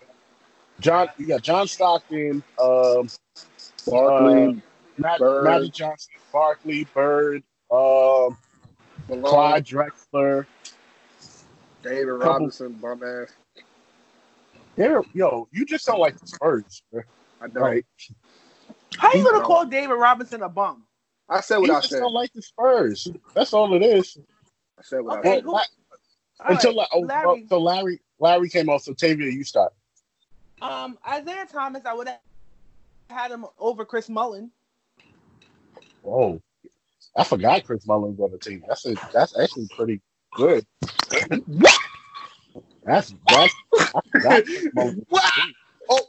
John, you got John Stockton, um, Barkley, Matt, Bird. Magic Johnson, Barkley, Bird, um, Malone, Clyde Drexler. David Robinson, bum ass. They're yo, you just don't like the Spurs, bro. I don't. right? How you gonna call David Robinson a bum? I said You what I just said. don't like the Spurs. That's all it is. I said what Okay, I said. who- Until right, oh, Larry. well, so Larry, Larry came off. So Tavia, you start. Um, Isiah Thomas, I would have had him over Chris Mullin. Oh, I forgot Chris Mullins on the team. That's a, that's actually pretty good. that's that's. I forgot Chris Mullins. What? Oh,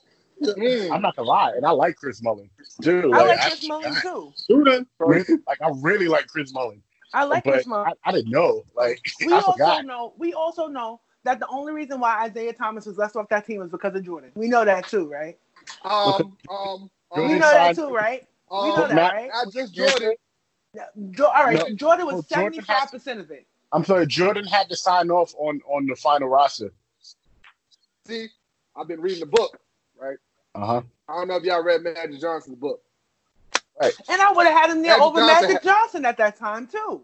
mm. I'm not gonna lie, and I like Chris Mullins too. I like I Chris Mullin too. Shooting. really, like I really like Chris Mullins, I like but Chris Mullin. I, I didn't know. Like We I also forgot. know. We also know that the only reason why Isiah Thomas was left off that team was because of Jordan. We know that too, right? Um, um, We know that too, right? We um, know that, Matt- right? Not just Jordan. Jo- all right, No. Jordan was seventy five percent of it. I'm sorry, Jordan had to sign off on on the final roster. see, I've been reading the book, right? Uh huh. I don't know if y'all read Magic Johnson's book. And I would have had him there Magic over Johnson Magic had- Johnson at that time too.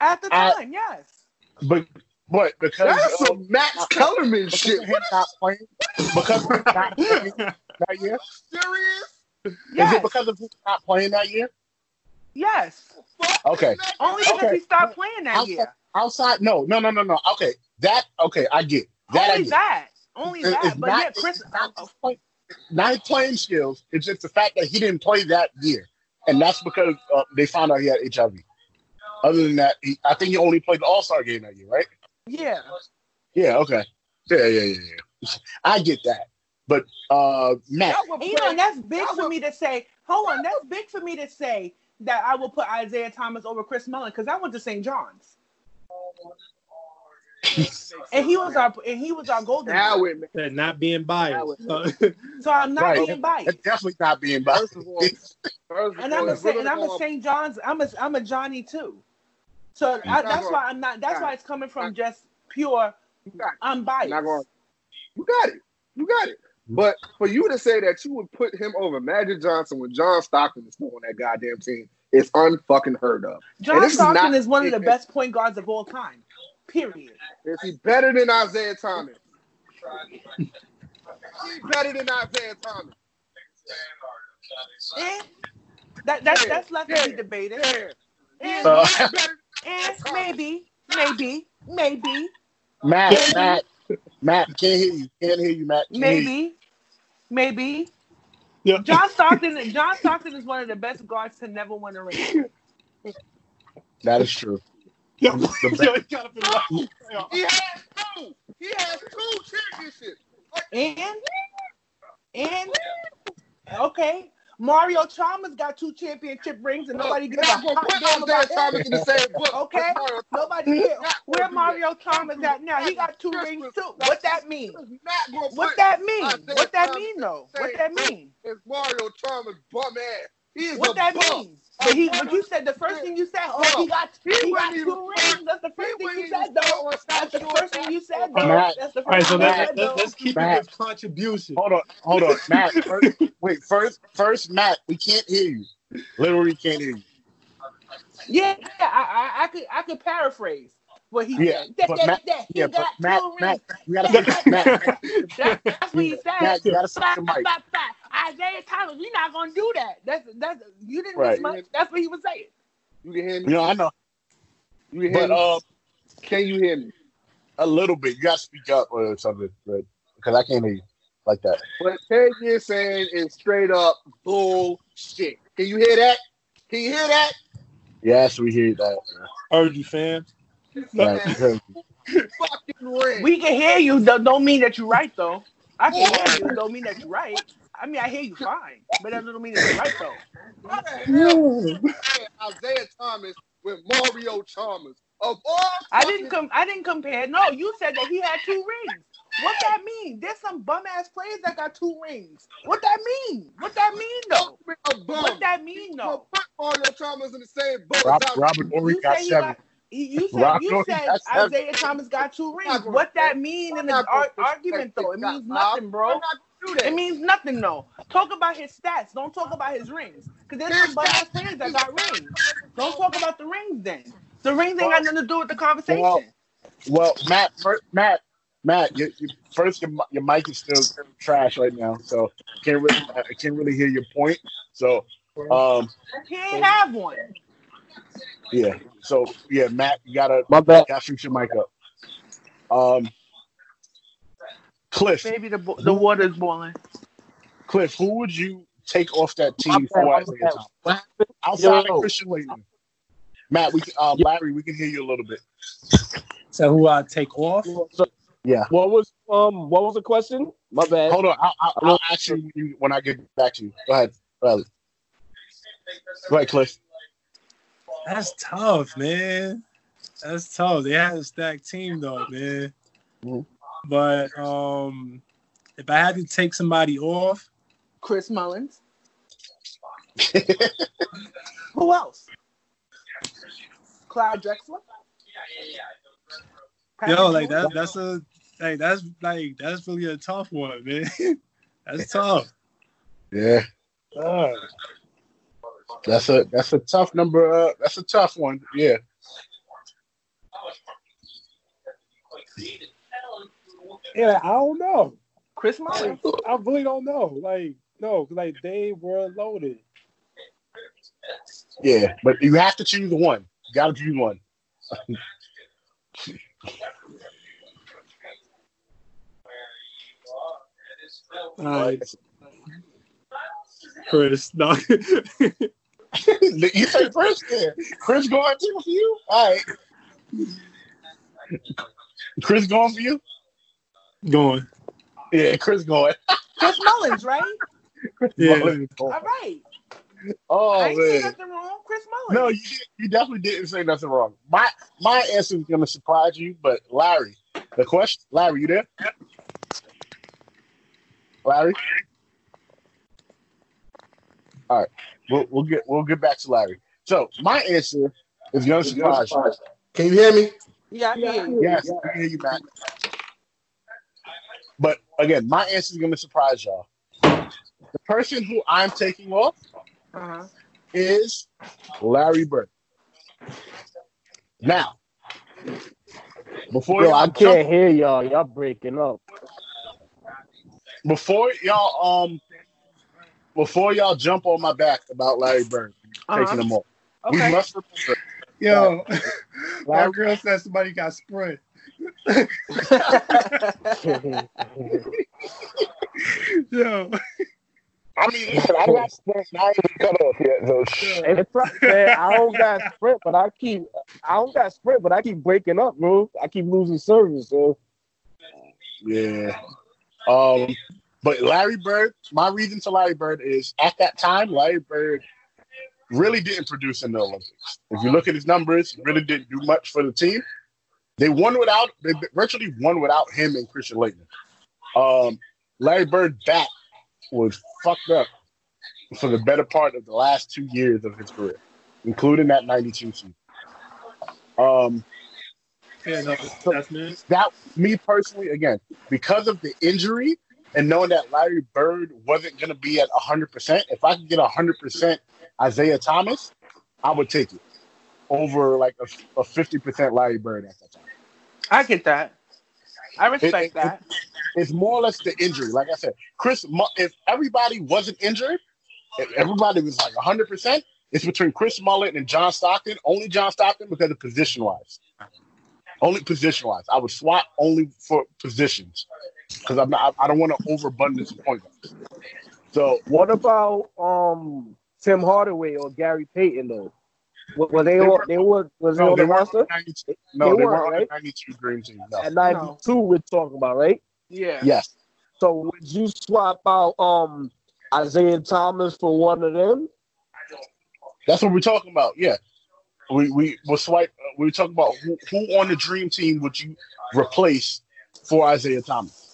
At the I- time, yes. But but because That's of, some Max Kellerman because shit. of him not playing, because of him not playing that year, Serious? is Yes. it because of him not playing that year? yes. Okay. Only because Okay. he stopped playing that Outside- year. Outside, no, no, no, no, no. Okay, that okay, I get that. I get. that. Only It's that. But not- yeah, Chris. it's not not playing skills. It's just the fact that he didn't play that year, and that's because uh, they found out he had HIV. Other than that, he, I think he only played the All Star game that year, right? Yeah. Yeah. Okay. Yeah. Yeah. Yeah. Yeah. I get that, but uh, Matt, you know, that's big that for would- me to say. Hold on, that's big for me to say that I will put Isiah Thomas over Chris Mullin because I went to St. John's, and he was our and he was our golden. Now boy. it That not being biased. So, So I'm not Right. being biased. that's definitely not being biased. First of all, first of And I'm a if we're and I'm a St. John's. I'm a I'm a Johnny too. So I, that's why I'm not. That's why it's coming from just pure I'm it. unbiased. Not going. You got it. You got it. But for you to say that you would put him over Magic Johnson when John Stockton is still on that goddamn team is unfucking heard of. John this is Stockton not- is one of the best point guards of all time. Period. Is he better than Isiah Thomas? Is he better than Isiah Thomas? Eh? That that's Yeah, that's left yeah, to be debated. Yeah. Eh, Uh, He's better eh, maybe, maybe, maybe, Matt, Matt, Matt, can't hear you. Can't hear you, Matt. Can't hear you. maybe, maybe. yeah. John Stockton. John Stockton is one of the best guards to never win a ring. That is true. Yo, The yo, you gotta be like, yo. He has two. He has two championships. And and okay, Mario Chalmers got two championship rings, and nobody gives a Not gonna hot damn about him. In the same book. Okay. as Mario Thomas. Nobody cares. Where Mario. Chalmers at now? He got two rings too. What that mean? He's not gonna What that mean? Uh, what that mean though? What that mean? as Mario Chalmers bum ass. He is What a that bum. Mean? But he, but you said the first thing you said. Oh, he got He he got two rings. That's the first thing you said though. start on That's the first thing you said Matt. though. That's the All right, so thing you let's, let's, let's keep Matt. it contribution. Hold on, hold on, Matt. First, wait, first, first, Matt, we can't hear you. Literally can't hear you. Yeah, I, I, I could I could paraphrase what he Yeah, said. That, but that, Matt- that, he Yeah, but got Matt, two Matt, rings. you gotta fix Matt. That, that's what he said. Matt, you gotta fix Blah, the blah, mic. blah, blah. Isiah Thomas, we're not gonna do that. That's that's you didn't Right. miss much. That's what he was saying. You can hear me. know, I know, You can hear but me. uh, Can you hear me? a little bit. You gotta speak up or something, but because I can't hear you like that. What Ted is saying is straight up bullshit. Can you hear that? Can you hear that? Yes, we hear that. Heard you, fam. Right, because- Fucking ring. We can hear you. Don't, don't mean that you're right though. I can hear you. Don't mean that you're right. I mean, I hear you fine, but that doesn't mean that you're right though. How the hell you compare Isiah Thomas with Mario Chalmers? Of all I didn't fucking- com- I didn't compare. No, you said that he had two rings. What that mean? There's some bum ass players that got two rings. What that mean? What that mean though? What that mean Well, though? put Mario Chalmers in the same boat. Robert Horry got seven. got. You you said Rob you said. Isiah Thomas got two rings. What that mean in the ar- argument though? It means nothing, bro. I'm not gonna do that. It means nothing, though. Talk about his stats. Don't talk about his rings. Because there's some bum ass players that got rings. Don't talk about the rings then. The rings ain't got nothing to do with the conversation. Well, Well, Matt, first, Matt, Matt, you, you, first your, your mic is still trash right now, so can't really I can't really hear your point. So, um, he ain't have one. Yeah. So yeah, Matt, you gotta My bad. gotta fix your mic up. Um, Cliff, Maybe the bo- the water's boiling. Cliff, who would you take off that team bad, for Isiah. Thomas? Outside Yo. of Christian Laettner? Matt, we can, um, Larry, we can hear you a little bit. So who I take off? So, Yeah. What was um what was the question? My bad. Hold on, I'll, I'll, I'll ask you when you- when I get back to you. Go ahead, Riley. Go ahead, Cliff. That's tough, man. That's tough. They had a stacked team though, man. Mhm. But um if I had to take somebody off, Chris Mullins. Who else? Clyde Drexler. Yo, like that. That's a like that's like that's really a tough one, man. that's tough. Yeah. Uh, that's a that's a tough number. Uh, that's a tough one. Yeah. Yeah, I don't know. Chris. I really don't know. Like no, like they were loaded. Yeah, but you have to choose one. You got to choose one. All right. Chris, no. you say Chris? Yeah. Chris going too for you? All right. Chris going for you? going. Yeah, Chris going. Chris Mullins, right? Yeah. Mullins. All right. Oh I ain't saying man. nothing wrong. Chris Mullins. No, you you definitely didn't say nothing wrong. My my answer is gonna surprise you, but Larry, the question, Larry, you there? Larry. All right, we'll we'll get we'll get back to Larry. So my answer is gonna surprise you. Can you hear me? Yeah, I hear you. Yes, I can hear you, Matt. But again, my answer is gonna surprise y'all. The person who I'm taking off Uh-huh. is Larry Bird. Now, before Yo, I can't hear y'all. Y'all breaking up. before y'all um before y'all jump on my back about Larry Bird Uh-huh. taking them off, we must remember Yo, Larry, that girl said somebody got sprint. Yo, I mean, listen, I got sprint, not even cut off yet, so shh. It's right, man. I don't got sprint, but I keep. I don't got sprint, but I keep breaking up, bro. I keep losing service, so. Yeah. Um, but Larry Bird, my reason to Larry Bird is at that time, Larry Bird really didn't produce in the Olympics. If you look at his numbers, he really didn't do much for the team. They won without, they virtually won without him and Christian Laettner. Um, Larry Bird's back was fucked up for the better part of the last two years of his career, including that 92 season. Um, yeah, no, that's me. that me personally, again, because of the injury and knowing that Larry Bird wasn't going to be at 100%, if I could get 100% Isiah Thomas, I would take it over like a, a 50% Larry Bird at that time. I get that. I respect It- it- that. It's more or less the injury. Like I said, Chris, if everybody wasn't injured, if everybody was like 100%, it's between Chris Mullet and John Stockton, only John Stockton because of position wise. Only position wise. I would swap only for positions because I'm not, I don't want to overabundance of point. So What about um Tim Hardaway or Gary Payton though? Were, were they They all, were- they were was they no, on they the weren't roster? on 92. They No, they weren't, weren't on the right? 92 Dream Team. No. At ninety two, we're talking about, right? Yeah. Yes. So would you swap out um Isiah Thomas for one of them? That's what we're talking about. Yeah. We we will swipe. Uh, we were talking about who, who on the dream team would you replace for Isiah Thomas?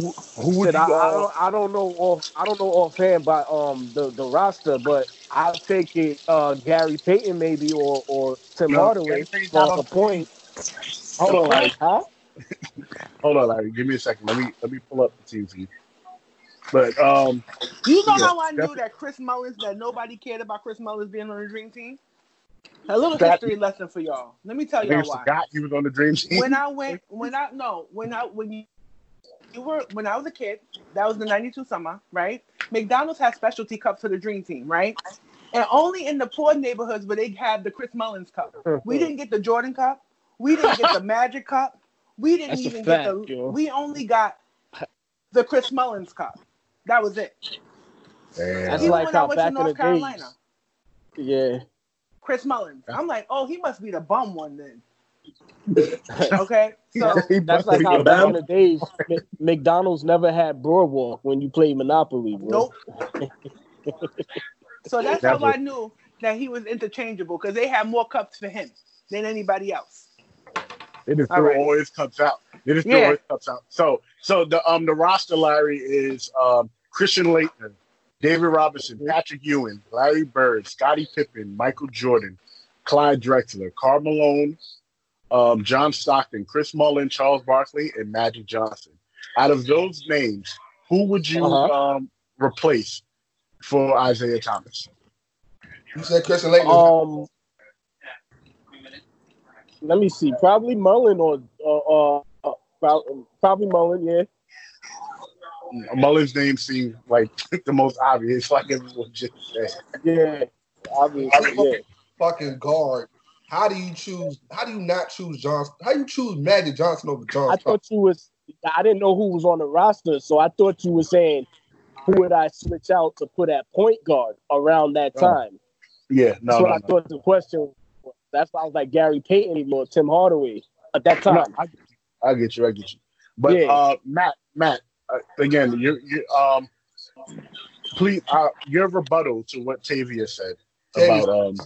Who, who would Shit, you? I, I uh, don't I don't know off I don't know offhand by um the, the roster, but I'll take it uh Gary Payton maybe or or Tim No, Hardaway Gary Payton's not for on- a point. hold on, Larry. Huh? Hold on, Larry. Give me a second. Let me let me pull up the team for you. But um, You know Yeah, how I knew that Chris Mullins, that nobody cared about Chris Mullins being on the dream team? A little That- history lesson for y'all. Let me tell y'all niggas why. forgot he was on the dream team. when I went, when I no, when I when you you were when I was a kid, that was the '92 summer, right? McDonald's had specialty cups for the Dream Team, right? And only in the poor neighborhoods where they had the Chris Mullins cup. We mm-hmm. didn't get the Jordan Cup. We didn't get the Magic Cup. We didn't That's even fact, get the. yo. We only got the Chris Mullins Cup. That was it. Damn. That's Even like how back to in North the Carolina, days. Yeah. Chris Mullins. I'm like, oh, he must be the bum one then. Okay, so That's like how a back in the days McDonald's never had Boardwalk when you played Monopoly, bro. Nope. so that's how Never. I knew that he was interchangeable because they had more cups for him than anybody else. They just All throw all his cups out. They just throw Yeah. his cups out. So so the um the roster, Larry, is um Christian Laettner, David Robinson, Patrick Ewing, Larry Bird, Scottie Pippen, Michael Jordan, Clyde Drexler, Karl Malone, um, John Stockton, Chris Mullin, Charles Barkley, and Magic Johnson. Out of those names, who would you Uh-huh. um, replace for Isiah Thomas? You said Christian Laettner. Um, let me see. Probably Mullin or uh, uh, probably Mullin. Yeah. Mullin's name seemed like the most obvious, like everyone just said. Yeah. Obviously. Yeah. fucking guard. How do you choose? How do you not choose Johnson? How do you choose Magic Johnson over John? I thought you was. I didn't know who was on the roster, so I thought you were saying who would I switch out to put at point guard around that Oh, time. Yeah, no, That's what no, I no. thought the question. was. That's why I was like Gary Payton or Tim Hardaway at that No, time. I, get you. I get you. I get you. But Yeah. uh, Matt, Matt, uh, again, you, you, um, please, uh, your rebuttal to what Tavia said about um,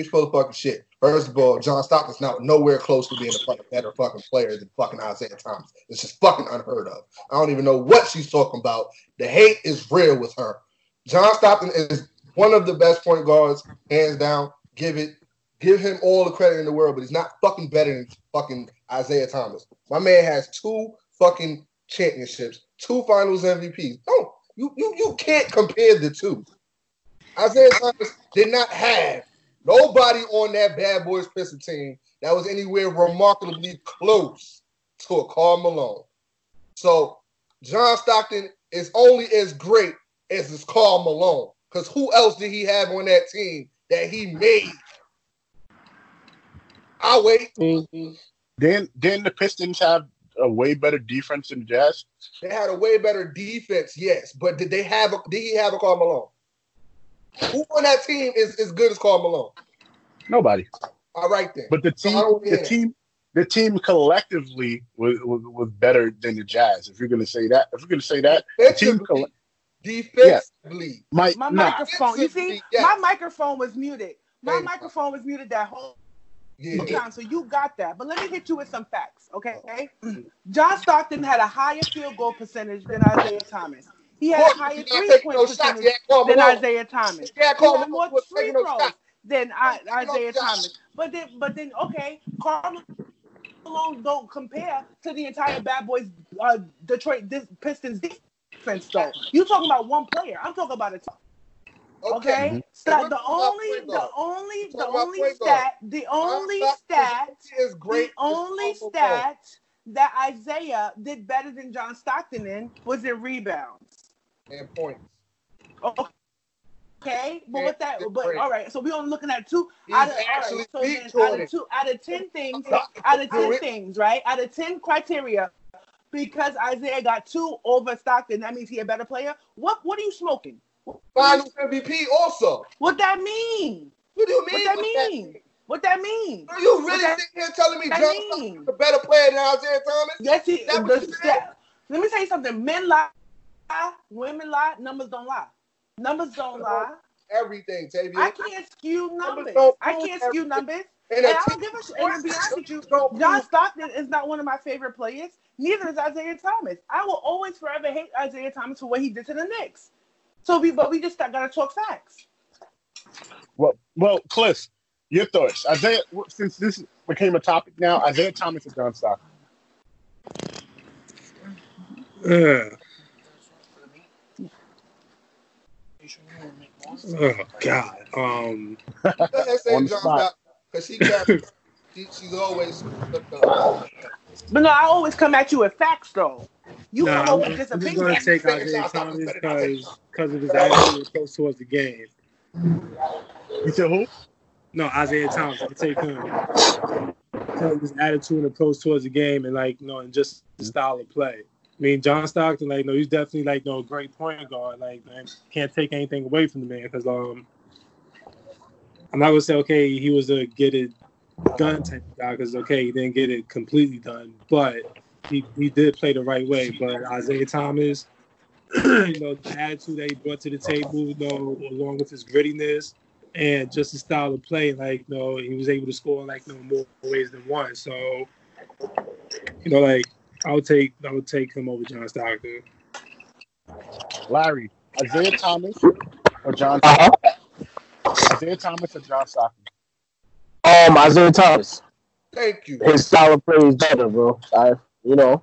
Of fucking shit. First of all, John Stockton's not nowhere close to being a fucking better fucking player than fucking Isiah Thomas. It's just fucking unheard of. I don't even know what she's talking about. The hate is real with her. John Stockton is one of the best point guards, hands down. Give it, give him all the credit in the world, but he's not fucking better than fucking Isiah Thomas. My man has two fucking championships, two finals MVPs. No, you you you can't compare the two. Isaiah Thomas did not have nobody on that bad boys Piston team that was anywhere remarkably close to a Karl Malone. So John Stockton is only as great as his Karl Malone. Because who else did he have on that team that he made? I'll wait. Mhm. didn't didn't the Pistons have a way better defense than the Jazz? They had a way better defense, yes, but did they have a did he have a Karl Malone? Who on that team is as good as Karl Malone? Nobody. All right then. But the team, don't the team, the team collectively was, was was better than the Jazz. If you're gonna say that, if you're gonna say that, the team defensively, coll- defensively, might My nah, microphone. You see, Yes. my microphone was muted. My Thank you. microphone was muted that whole yeah. time, so you got that. But let me hit you with some facts, okay? John Stockton had a higher field goal percentage than Isiah Thomas. He had a higher three point no shots. Percentage had than Isiah Thomas. He had He had more was free taking no throws shots. than I, Taking no Isiah shots. Thomas. But then, but then, okay, Karl Malone don't compare to the entire Bad Boys uh, Detroit dis- Pistons defense. Though you talking about one player, I'm talking about a team. Okay, Mhm. so the only, the only, the only stat, the only stat, is great. the only as Karl Malone. stat that Isiah did better than John Stockton in was in rebounds. And points. Oh. Okay, but Yeah, with that, but great. all right, so we're only looking at two He's out of, all actually right, so out of two out of ten things, out of ten things, right? Out of ten criteria, because Isiah got two over Stockton, that means he a better player. What what are you smoking? Finals MVP also. What that mean? What do you mean? What mean? that with mean? What that mean? Are you really that- sitting here telling me that John mean? Stockton's a better player than Isiah Thomas? Yes, he, That what the you stat. Let me tell you something. Men lie, women lie, numbers don't lie. Numbers don't lie. Everything, Tavia. I can't skew numbers. don't I can't skew everything. numbers. and And a I team don't give a shit. And to be honest with you, John Stockton is not one of my favorite players. Neither is Isiah Thomas. I will always forever hate Isiah Thomas for what he did to the Knicks. So we, but we just got to talk facts. well, well, Cliff, your thoughts. Isiah, since this became a topic now, Isiah Thomas and John Stockton. Uh, oh God. Um. Go ahead, say On the John spot. Because she carries. she, she's always. But no, I always come at you with facts, though. You Nah, come I'm, up with just just opinions. gonna take Finish Isiah out something Thomas because because of his attitude approach towards the game. You said who? No, Isiah Thomas. I take him. Because of his attitude and approach towards the game, and like you know, and just the style of play. I mean, John Stockton, like, no, he's definitely like no great point guard. Like, man, can't take anything away from the man because um, I'm not gonna say okay, he was a get it done type guy because okay, he didn't get it completely done, but he, he did play the right way. But Isiah Thomas, you know, the attitude that he brought to the table, you know, along with his grittiness and just his style of play, like, you know, he was able to score like no more ways than one. So, you know, like I would take I would take him over John Stockton. Larry, Isiah Thomas or John Uh-huh. Isiah Thomas or John Stockton? Um, Isiah Thomas. Thank you. His style of play is better, bro. I, you know,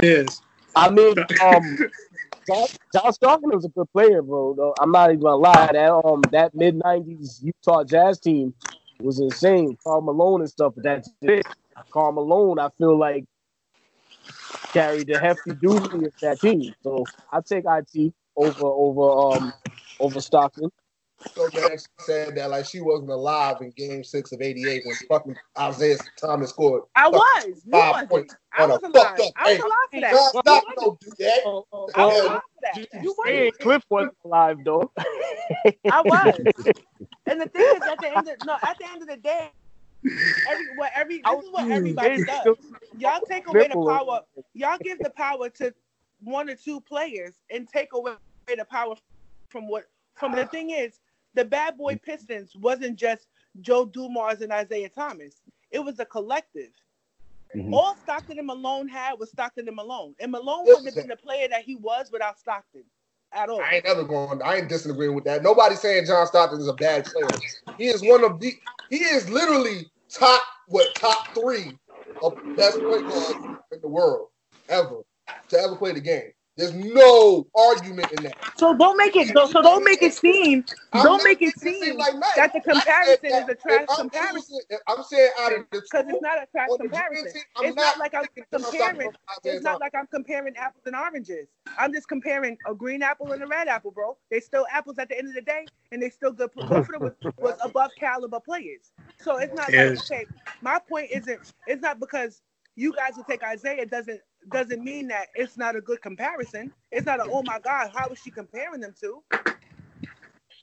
Yes. I mean, um, John, John Stockton was a good player, bro. Though I'm not even gonna lie. That um, that mid '90s Utah Jazz team was insane. Karl Malone and stuff, but that's it. Karl Malone, I feel like carried the hefty duty of that team. So I take IT over over um over Stockton. So man said that like she wasn't alive in Game Six of '88 when fucking Isiah Thomas scored I was. You five wasn't. points I on a was alive. fucked up. I was Hey, alive for that. John You don't do that. Oh, oh, I was alive for that. You Hey. Cliff wasn't alive though. I was. And the thing is, at the end of no, at the end of the day, every what every this is what everybody does. Y'all take away the power. Y'all give the power to one or two players and take away the power from what. From the thing is, the bad boy Pistons wasn't just Joe Dumars and Isiah Thomas. It was a collective. Mhm. All Stockton and Malone had was Stockton and Malone, and Malone wouldn't have been the player that he was without Stockton at all. I ain't never going. I ain't disagreeing with that. Nobody's saying John Stockton is a bad player. He is one of the. He is literally top what top three of best guards in the world ever to ever play the game. There's no argument in that. So don't make it. So don't make it seem. Don't make it seem like Matt. that the comparison that is a trash I'm comparison. choosing- if I'm saying out of the Because it's not a trash comparison. Giants, It's not like I'm picking John Stockton comparing. Oh, it's not like I'm comparing apples and oranges. I'm just comparing a green apple and a red apple, bro. They still apples at the end of the day, and they still good. Both of them was, was above caliber players. So it's not Yes. like okay. My point isn't. It's not because you guys will take Isiah doesn't doesn't mean that it's not a good comparison. It's not a oh my god, how is she comparing them to?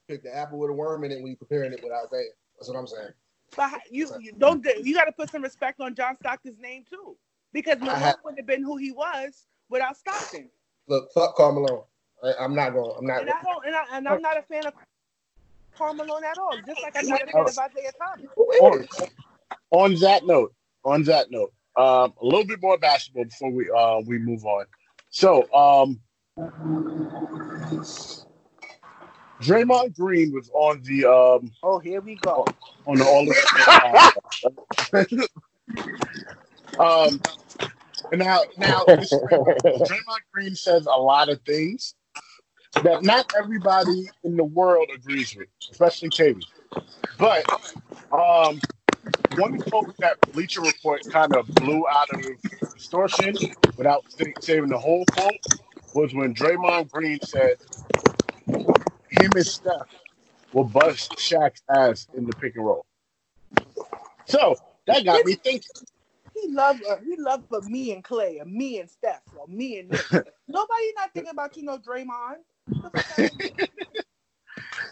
Pick the apple with a worm in it when you're comparing it with Isiah. That's what I'm saying. But you, you don't do- you got to put some respect on John Stockton's name too, because Malone have- wouldn't have been who he was without Stockton. Look, fuck Karl Malone. I, I'm not going. I'm not. And I don't, and, I, and I'm not a fan of Karl Malone at all. Just like I'm not a fan of Isiah Thomas. On, on that note, on that note, um, a little bit more basketball before we uh, we move on. So, um, Draymond Green was on the um, Oh, here we go. on the all um, and now now Draymond Draymond Green says a lot of things that not everybody in the world agrees with, especially KD. But um, one quote that Bleacher Report kind of blew out of distortion without saving the whole quote was when Draymond Green said him and Steph will bust Shaq's ass in the pick and roll. So that got me thinking. He loved uh, he loved uh, me and Klay, or me and Steph, or me and Nick. Nobody not thinking about you, know Draymond.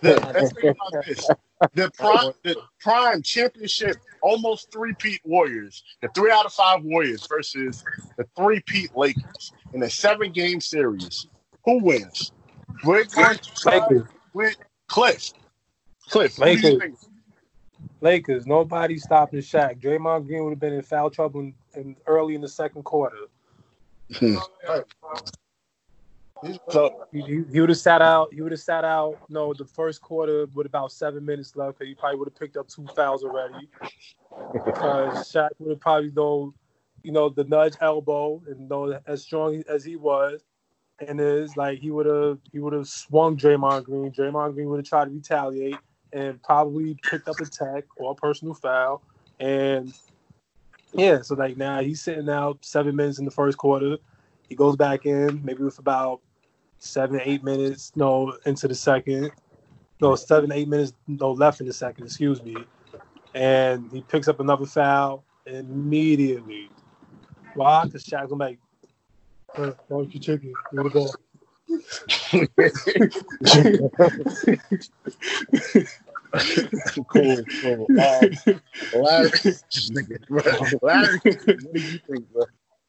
The, let's think about this. The prime, the prime championship, almost three-peat Warriors, the three out of five Warriors versus the three-peat Lakers in a seven-game series. Who wins? We're going to Lakers. with Cliff. Cliff, who do you Lakers. Lakers. Nobody stopping Shaq. Draymond Green would have been in foul trouble in, in early in the second quarter. Hmm. So He, he, would have sat out. He would have sat out. No, the first quarter with about seven minutes left, because he probably would have picked up two fouls already. Because Shaq would have probably know, you know, the nudge elbow, and know as strong as he was, and is like he would have he would have swung Draymond Green. Draymond Green would have tried to retaliate and probably picked up a tech or a personal foul, and yeah, so like now he's sitting out seven minutes in the first quarter. He goes back in maybe with about seven, eight minutes, no, into the second. No, seven, eight minutes, no, left in the second, excuse me. And he picks up another foul immediately. Why? Because Shaq's gonna make, like, "Uh, why don't you take it? Give me the ball. cool, cool. Um, Larry. Larry, what do you think, bro?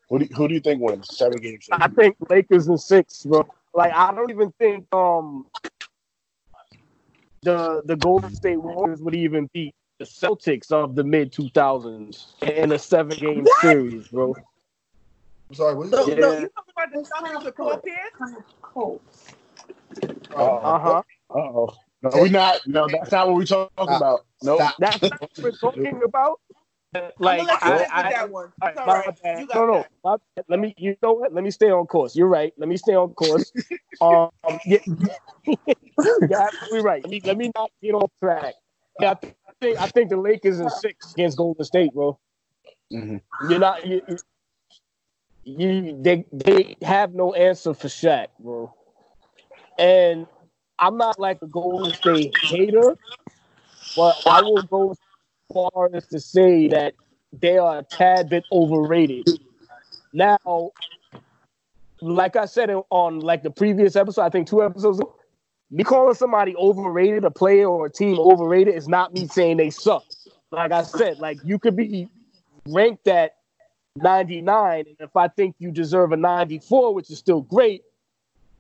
Who do you, who do you think wins seven games? I think Lakers in six, bro. Like I don't even think um the the Golden State Warriors would even beat the Celtics of the mid two thousands in a seven game series, bro. I'm sorry. What So, you Yeah. so you talking about the Celtics with Paul Pierce? Uh huh. Uh-oh. No, we're not. No, that's not what we're talking Stop. about. No, Stop. That's not what we're talking about. Like I'm gonna let you I, stick with I, that one. all It's right, my right. bad. You got no, no, that. my bad. Let me. You know what? Let me stay on course. You're right. Let me stay on course. um, yeah, you're absolutely right. Let me let me not get off track. Yeah, I think I think the Lakers in six against Golden State, bro. Mhm. You're not you, you- you they they have no answer for Shaq, bro. And I'm not like a Golden State hater, but I will go as far as to say that they are a tad bit overrated. Now, like I said on like the previous episode, I think two episodes ago, me calling somebody overrated, a player or a team overrated, is not me saying they suck. Like I said, like you could be ranked at 99, and if I think you deserve a 94, which is still great,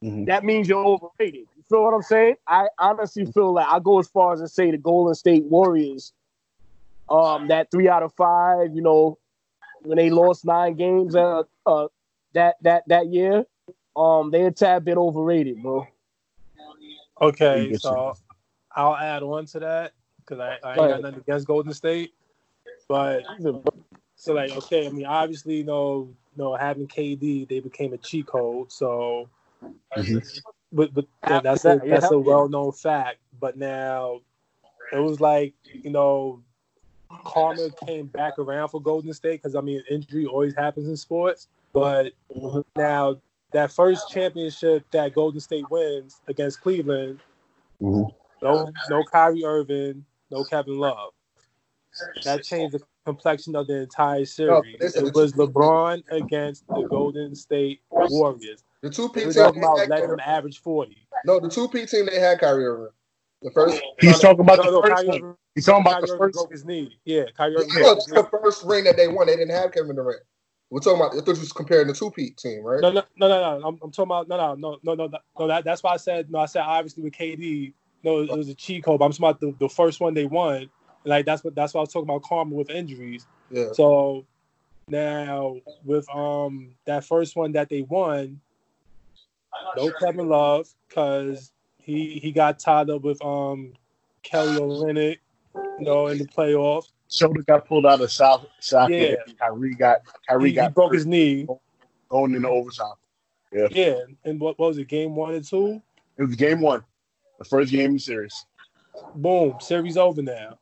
Mhm. that means you're overrated. You feel what I'm saying? I honestly feel like I go as far as to say the Golden State Warriors, um, that three out of five, you know, when they lost nine games uh, uh that that that year, um, they're a tad bit overrated, bro. Okay, Good so I'll add on to that because I, I Go ain't got nothing against Golden State, but so like okay, I mean obviously you know, you know having KD they became a cheat code, so Mhm. but but After that's a that's a well known fact. But now it was like you know karma came back around for Golden State because I mean injury always happens in sports, but now that first championship that Golden State wins against Cleveland, Mhm. no no Kyrie Irving, no Kevin Love. That changed the complexion of the entire series. listen, it was LeBron against the Golden State Warriors. The two We're P team talking about letting them average forty. no, the two P team they had Kyrie Irving. The first He's talking about No, the no, first Kyrie one. He's talking about Kyrie the first broke his knee. Yeah, Kyrie Irving No, broke that's his knee. the first ring that they won. They didn't have Kevin Durant. We're talking about. I thought you was comparing the two P team, right? No, no, no, no, no. I'm, I'm talking about no, no, no, no, no, no. That, that's why I said no. I said obviously with KD, no, it was a cheat code. But I'm talking about the, the first one they won. Like that's what that's why I was talking about karma with injuries. Yeah. So now with um that first one that they won, no Kevin Love because he he got tied up with um Kelly Olynyk, you know, in the playoffs. shoulder got pulled out of South socket. Yeah. Kyrie got Kyrie He, he got broke hurt his knee. going into overtime. Yeah, Yeah, and what, what was it? Game one and two. It was game one, the first game in the series. Boom, series over now.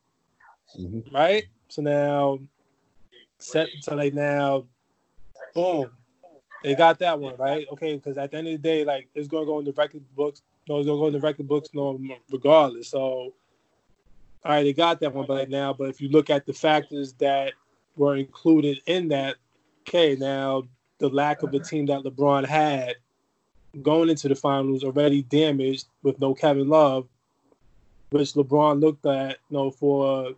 Mhm. right? So now, set so like now, boom, they got that one right. Okay, because at the end of the day, like it's gonna go in the record books. It's gonna go in the record books, no, regardless. So, all right, they got that one, like now, but if you look at the factors that were included in that, okay, now the lack of a team that LeBron had going into the finals already damaged with no Kevin Love, which LeBron looked at, you know, for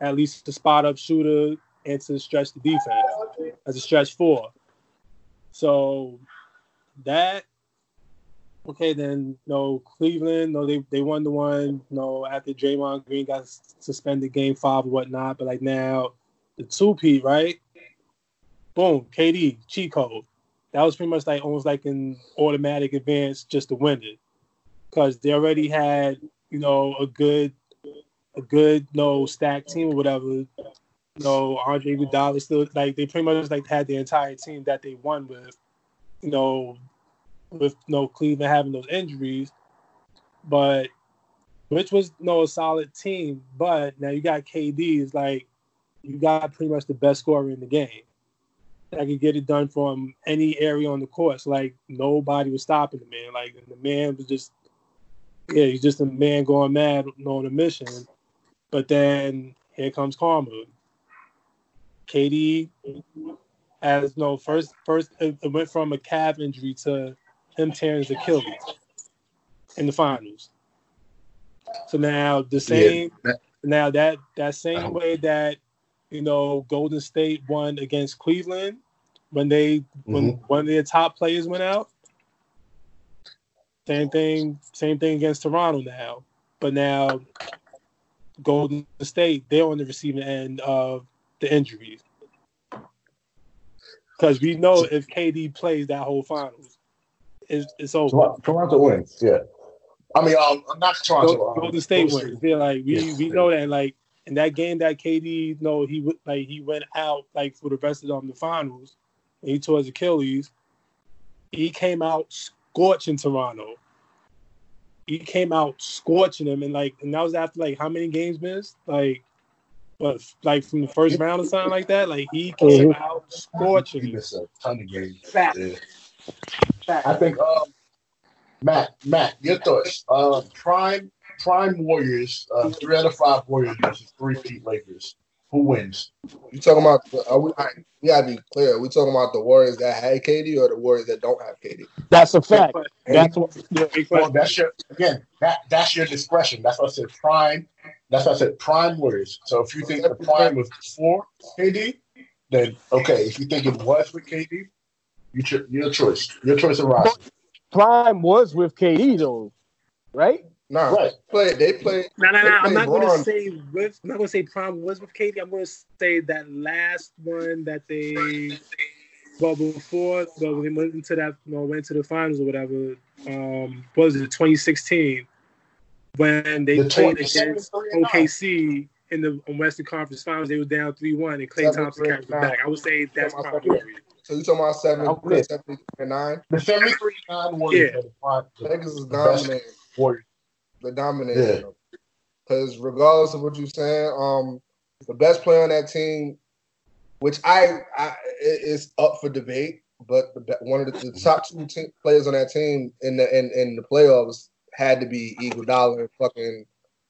at least to spot up shooter and to stretch the defense as a stretch four. So that okay, then no Cleveland, no they they won the one, no after Draymond Green got suspended game five or whatnot, but like now the two P right, boom, KD cheat code. That was pretty much like almost like an automatic advance just to win it, because they already had you know a good a good you know stacked team or whatever. You know Andre Iguodala still like they pretty much like had the entire team that they won with. You know with you no know, Cleveland having those injuries, but which was you no know, a solid team. But now you got KD like you got pretty much the best scorer in the game that could get it done from any area on the course. Like nobody was stopping the man. Like the man was just yeah, he's just a man going mad on a mission. But then here comes karma. KD as no first first it went from a calf injury to him tearing his Achilles in the finals. So now the same that- now that that same Uh-huh. way that you know Golden State won against Cleveland when they when one of their top players went out. Same thing, same thing against Toronto now. But now Golden State, they're on the receiving end of the injuries. Because we know if KD plays that whole finals, it's, it's over. Toronto, Toronto wins. Yeah, I mean, um, not Toronto. Go- um, Golden State Golden wins. Feel like we, we know that. Like in that game that KD, you know, he w- like he went out like for the rest of them the finals. And he tore his Achilles. He came out scorching Toronto. He came out scorching them, and like, and that was after like how many games missed? Like, but Like from the first round or something like that. Like he came out scorching. He missed a ton of games. Yeah. Fact. I think um, Matt, Matt, your thoughts. Uh, prime prime Warriors, uh, three out of five Warriors versus three-peat Lakers. Who wins? You talking about? Are we, I, we gotta be clear. Are we talking about the Warriors that had KD or the Warriors that don't have KD? That's a fact. But- That's what. Yeah. Well, that's your again. That that's your discretion. That's what I said. Prime. That's what I said. Prime Warriors. So if you think the prime was before KD, then okay. If you think it was with KD, you cho- your choice. Your choice of roster. Prime was with KD though, right? Nah, Right. play. They play. No, no, They no. I'm not going to say with. I'm not going to say Prime was with KD. I'm going to say that last one that they. Well, before well, when they went into that, you know, went to the finals or whatever. Um, what was it 2016 when they The played against 73 and nine. OKC in the Western Conference Finals? They were down three one, and Klay Seven, Thompson three, carried back. I would say that's Seven, Prime three. Warriors. So you talking about seven, Okay. 73 and nine? The 73 9 Warriors Yeah. are the prime. the Lakers is best dominating. Warriors. The dominating. Because regardless of what you're saying, um, the best player on that team, which I, I it- it's up for debate, but the, one of the, the top two te- players on that team in the in, in the playoffs had to be Iguodala and fucking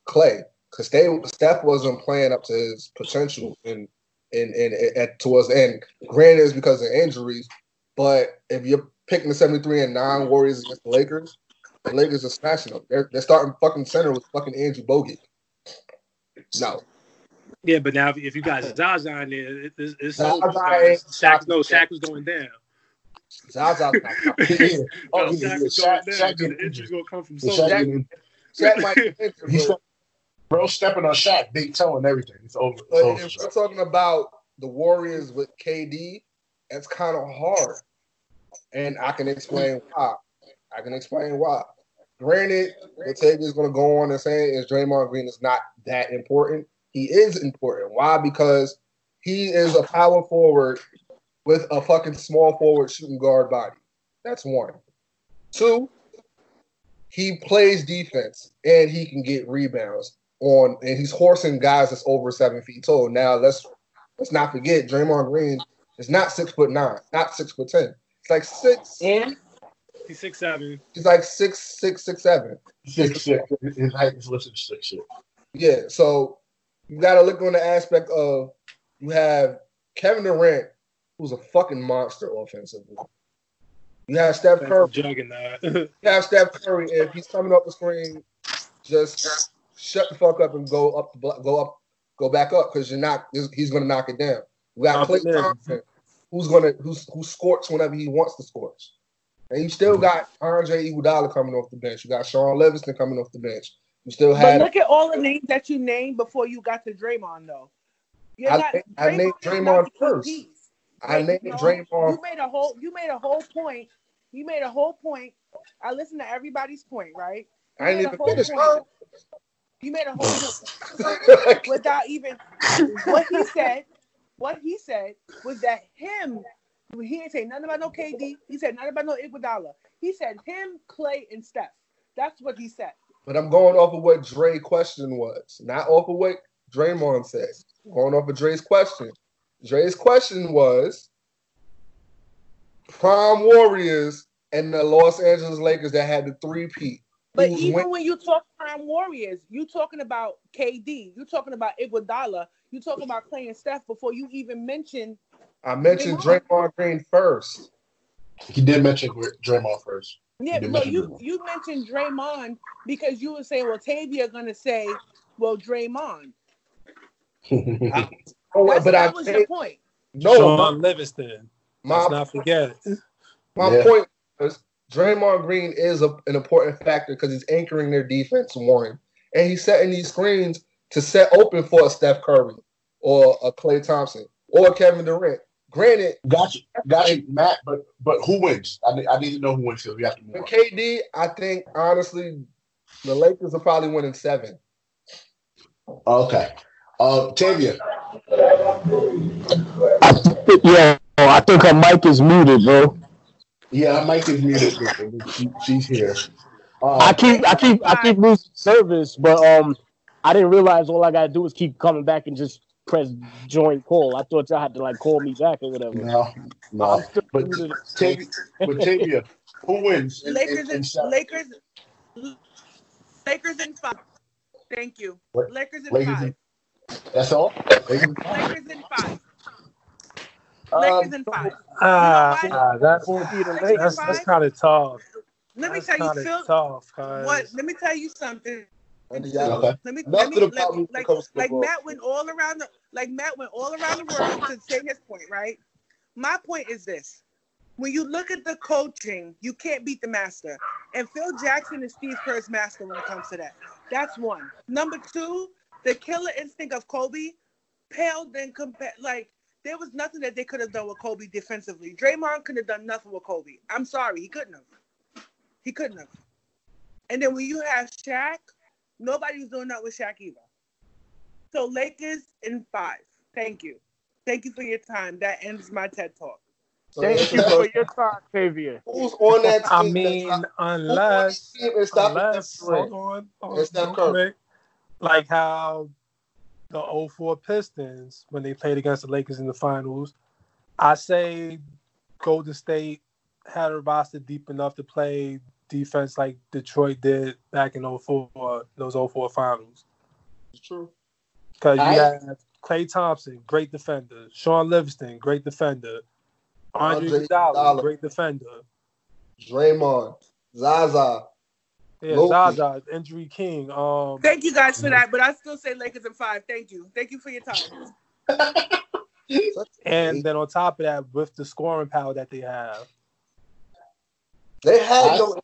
Klay, because they Steph wasn't playing up to his potential in in, in at towards the end. Granted, it's because of injuries, but if you're picking the 73 and nine Warriors against the Lakers, the Lakers are smashing them. They're, they're starting fucking center with fucking Andrew Bogut. No, Yeah, but now if, if you got Zaza in there, it, it's, it's Zaza over. ain't- Shaq, no, Shaq was going down. Zaza's not. Oh, No, yeah, Shaq yeah. was Shaq- going down. Shaq because getting The injury's injured. gonna come from Yeah, somewhere. Shaq Shaq- getting- Shaq might be injured, He's but, bro stepping on Shaq, big toe and everything. It's over. It's but over. if we're talking about the Warriors with KD, that's kind of hard, and I can explain why. I can explain why. Granted, Latavia's going to go on and say is Draymond Green is not that important. He is important. Why? Because he is a power forward with a fucking small forward shooting guard body. That's one. Two, he plays defense and he can get rebounds on, and he's horsing guys that's over seven feet tall. Now let's let's not forget Draymond Green is not six foot nine, not six foot ten. It's like six. And He's six seven. He's like six, six, six, seven. Six six. His height is listed six six. Yeah. So you got to look on the aspect of you have Kevin Durant, who's a fucking monster offensively. You have Steph Curry. juggernaut. You have Steph Curry. If he's coming up the screen, just shut the fuck up and go up, the blo- go up, go back up because you're not. He's going to knock it down. We got Knock Klay. Thompson, who's going to who's who scorch whenever he wants to scorch. And you still got Andre Iguodala coming off the bench. You got Shaun Livingston coming off the bench. You still have. but look at all the names that you named before you got to Draymond, though. You're I not, named- I named Draymond not first. piece. I Wait, named no, Draymond. You made a whole. You made a whole point. You made a whole point. I listened to everybody's point, right? You I didn't made a even finish. point. You made a whole without even what he said. What he said was that him. He didn't say nothing about no KD. He said nothing about no Iguodala. He said him, Klay, and Steph. That's what he said. but I'm going off of what Dre question was, not off of what Draymond said. Going off of Dre's question. Dre's question was prime Warriors and the Los Angeles Lakers that had the three peat. But even win- when you talk prime warriors, you're talking about KD, You're talking about Iguodala, You're talking about Klay and Steph before you even mention. I mentioned Draymond. Draymond Green first. He did mention Draymond first. Yeah, You no, you Draymond. you mentioned Draymond because you were saying, well, Tavia gonna say, well, Draymond. Oh, That's, but I that was your think point. no. Shaun Livingston. My, Let's not forget. It. My Yeah. point is Draymond Green is a, an important factor because he's anchoring their defense, one, and he's setting these screens to set open for a Steph Curry or a Klay Thompson or Kevin Durant. Granted, got you, got you, Matt. But but who wins? I need, I need to know who wins because we have to move. On. KD, I think honestly, the Lakers are probably winning seven. Okay. Uh, Tavia. I think, yeah, I think her mic is muted, bro. Yeah, her mic is muted. She, she's here. Uh, I keep, I keep, I keep losing service, but um, I didn't realize all I gotta do is keep coming back and just press join call. I thought y'all had to like call me back or whatever. no, no. I'm But muted. Tavia, but Tavia, who wins? in- in- Lakers in and? Lakers, Lakers in five. Thank you. What? Lakers in Lakers five. in- That's all. Lakers- Lakers in five. Um, Lakers in five. Ah, You know ah, that's that's that's kind of tough. Let me That's tell you, Phil. tough, What? Let me tell you something. And the Yankees. Okay. Let me Enough let me let, problem like comes to the like. Matt went all around the like Matt went all around the world to say his point, right? My point is this. When you look at the coaching, you can't beat the master. And Phil Jackson is Steve Kerr's master when it comes to that. That's one. Number two, the killer instinct of Kobe paled and compare like there was nothing that they could have done with Kobe defensively. Draymond couldn't have done nothing with Kobe. I'm sorry, he couldn't have. He couldn't have. And then when you have Shaq, nobody was doing that with Shaq either. So Lakers in five. Thank you. Thank you for your time. That ends my TED talk. Thank you for your time, Xavier. Who's on that team? I mean, not- unless who on that team is stopping unless hold on, hold Steph on Curry. quick. like how the 04 Pistons when they played against the Lakers in the finals, I say Golden State had a roster deep enough to play defense like Detroit did back in 04, those 04 finals. It's true. Because you I- had Klay Thompson, great defender. Shaun Livingston, great defender. Andre Andre Iguodala, Iguodala. great defender. Draymond, Zaza. Yeah, Loki. Zaza, injury king. Um, Thank you guys for that, but I still say Lakers in five. Thank you. Thank you for your time. And then on top of that, with the scoring power that they have, They had no.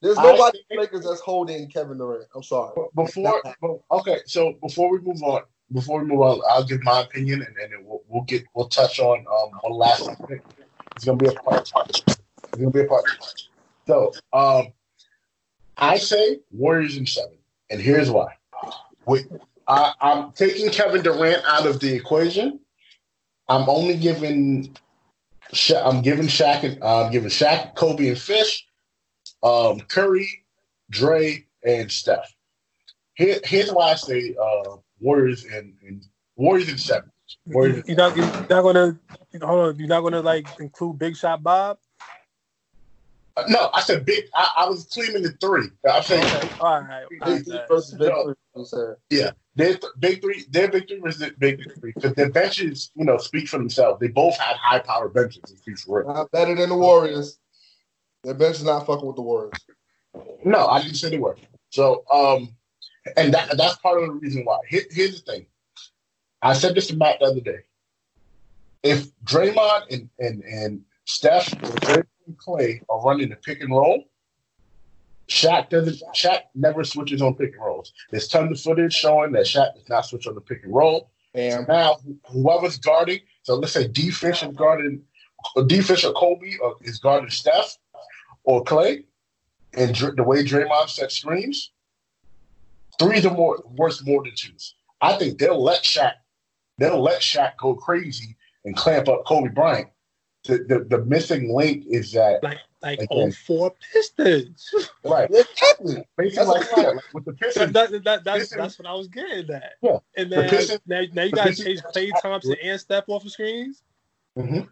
There's I nobody in the Lakers that's holding Kevin Durant. I'm sorry. Before, okay, so before we move on, before we move on, I'll give my opinion, and then we'll, we'll get we'll touch on um one last thing. It's gonna be a part. It's gonna be a part. So, um, I say Warriors in seven, and here's why. We, I, I'm taking Kevin Durant out of the equation. I'm only giving. Sha- I'm giving Shaq and uh, I'm giving Shaq, Kobe, and Fish, um, Curry, Dre, and Steph. Here, here's why I say uh, Warriors and, and Warriors in seven. Warriors. you're not, you're not gonna hold on. You're not gonna like include Big Shot Bob. No, I said big. I, I was claiming the three. I'm saying Okay, all right. all Big three right. versus big No. three. You said. their th- big three, their big three was the big three because their benches, you know, speak for themselves. They both had high power benches. It speaks for it. Not better than the Warriors. Their bench is not fucking with the Warriors. No, I didn't say they were. So, um, and that that's part of the reason why. Here, here's the thing. I said this to Matt the other day. If Draymond and and and Steph or Draymond and Klay are running the pick and roll, Shaq doesn't. Shaq never switches on pick and rolls. There's tons of footage showing that Shaq does not switch on the pick and roll. So And now, whoever's guarding, so let's say defense is guarding, or defense or Kobe or is guarding Steph or Klay, and Dr- the way Draymond set screens, threes are more worth more than twos. I think they'll let Shaq, they'll let Shaq go crazy and clamp up Kobe Bryant. The, the, the missing link is that Like like Again. 04 Pistons. right, exactly. basically like, That's yeah, like with the That, Pistons. that, that, that's, Pistons- that's what I was getting at. Yeah. And The then Pistons- now, now you the guys Pistons- chase Klay Thompson and Steph off the screens. Mhm.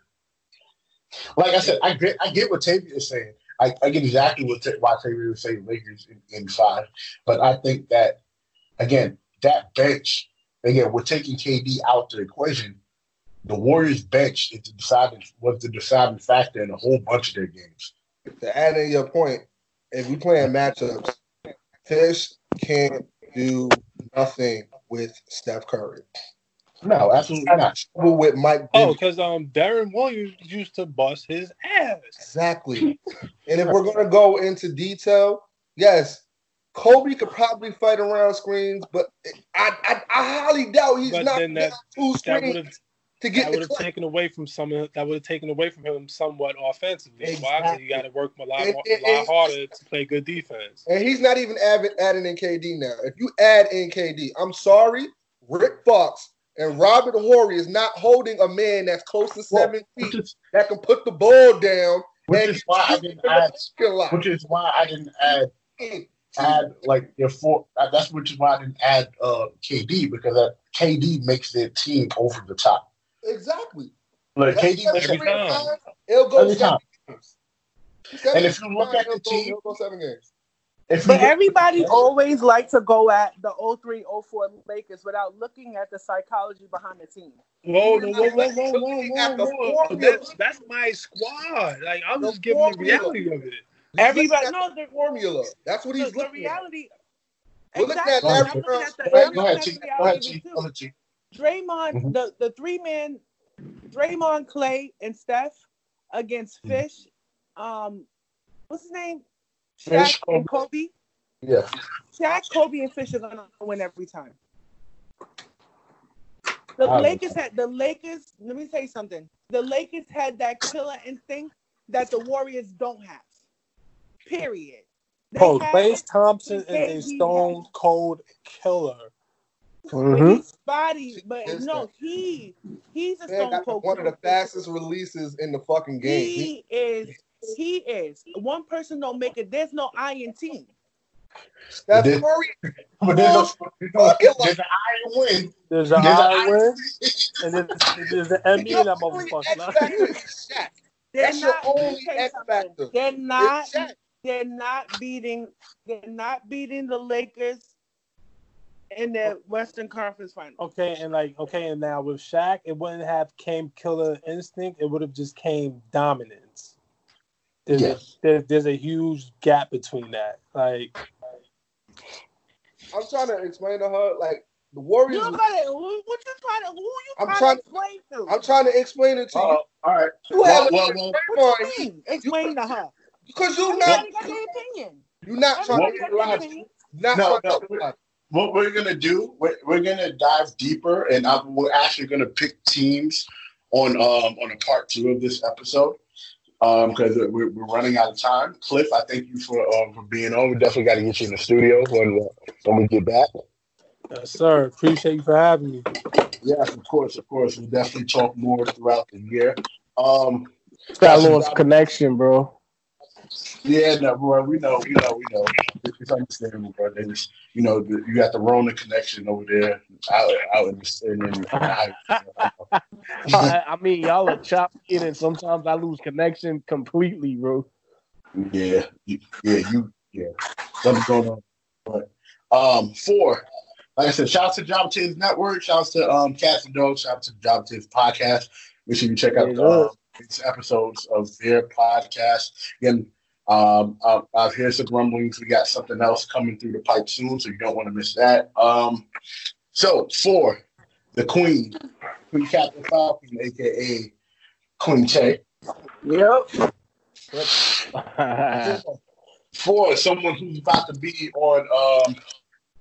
Like I said, I get I get what Tavia is saying. I, I get exactly what Ta- why Tavia was saying Lakers in, in five, but I think that again that bench again we're taking KD out of the equation. The Warriors bench is the deciding was the deciding factor in a whole bunch of their games. To add in your point, if we playing matchups, Fish can't do nothing with Steph Curry. No, absolutely not. Trouble with Mike. Oh, because um Deron Williams used to bust his ass. Exactly. and if we're gonna go into detail, yes, Kobe could probably fight around screens, but I I, I highly doubt he's But not then that- getting two That screens have to that would have taken away from some that would have taken away from him somewhat offensively. Why? 'Cause Exactly. you got to work a lot, And- and- a lot and- harder to play good defense. And he's not even add, adding in KD now. If you add in KD, I'm sorry, Rick Fox and Robert Horry is not holding a man that's close to Well, seven which feet is that can put the ball down. which is why I didn't add which is why I didn't add add like your four. That's which is why I didn't add uh, KD because that KD makes their team over the top. Exactly. Like That's- KD every every it. time. time. It'll go Every seven time. games. And if you look at the team- it'll go seven games. If you But look- everybody always like to go at the 03 04 Lakers without looking at the psychology behind the team. Whoa, whoa, whoa, whoa, whoa, whoa, whoa, whoa. That's that's my squad. Like I'm The just giving the reality of it. Everybody, knows no, the, formula. That's what he's the looking at. reality. We're Exactly. at Larry looking at the, Go ahead, I'm go ahead, at T. the Go ahead, reality T. too. Go ahead, T. Draymond, Mhm. the, the three men, Draymond, Klay, and Steph against Mhm. Fish. Um, what's his name? Fish, Shaq and Kobe. Yeah. Shaq, Kobe, and Fish are gonna win every time. The I Lakers had the Lakers. Let me say something. The Lakers had that killer instinct that the Warriors don't have. Period. They Oh, had Thompson is a stone cold killer. But Mhm. he's spotty. But Yes, no, he he's a Man stone got cold one of the fastest releases in the fucking game. He- He is. He is. One person don't make it. There's no iron team. Steph Did- Curry, But there's a, there's a, there's an iron win. There's an There's I iron win, and then there's an MB in that your only X motherfucker. factor is Shaq. They're That's your not. only X factor. They're not. They're not beating. They're not beating the Lakers in the Western Conference Final. Okay, and like okay, and now with Shaq, it wouldn't have came killer instinct. It would have just came dominance. There's, Yes. a, there, there's a huge gap between that. Like I'm trying to explain to her like the Warriors. don't gotta. Who, what you trying to? Who you I'm trying, trying- to explain to? I'm trying to explain it to Uh, you. all right. You Well, have well, a well, what Draymond, you? Explain to her. because you're Everybody not got their opinion. you're not trying to got Well, their well, opinion. not No, trying no, to what we're gonna do, we're, we're gonna dive deeper, and I, we're actually gonna pick teams on um on a part two of this episode um because we're, we're running out of time. Cliff, I thank you for um for being on. We definitely got to get you in the studio when when we get back. yes, sir, appreciate you for having me. Yes, of course, of course. We'll definitely talk more throughout the year. Um, Got lost connection, bro. Yeah, no, bro, we know, we know, we know. It's understandable, bro. They just, you know, the, you got the Rona connection over there out, out in the in, in, I, I mean, y'all are chopped in, and sometimes I lose connection completely, bro. Yeah, yeah, you, yeah, something's going on. But um, four, like I said, shout out to Jobber Tears Network, shout out to um, Cats and Dogs, shout out to Jobber Tears Podcast. Make sure you check out Yeah, the uh, these episodes of their podcast. Again, um, I, I've heard some rumblings. We got something else coming through the pipe soon, so you don't want to miss that. Um, so four, the Queen, Queen Captain Falcon, aka Queen Che. Yep. for someone who's about to be on um,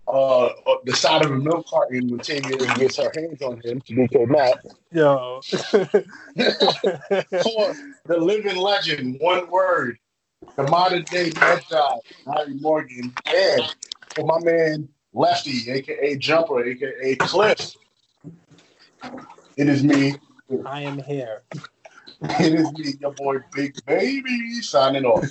uh, uh, the side of a milk carton when Tavia gets her hands on him, DK Matt. Yo, For the living legend, one word, the modern day Magi, Harry Morgan, and for my man Lefty, aka Jumper, aka Cliff. It is me. I am here. It is me, your boy Big Baby, signing off.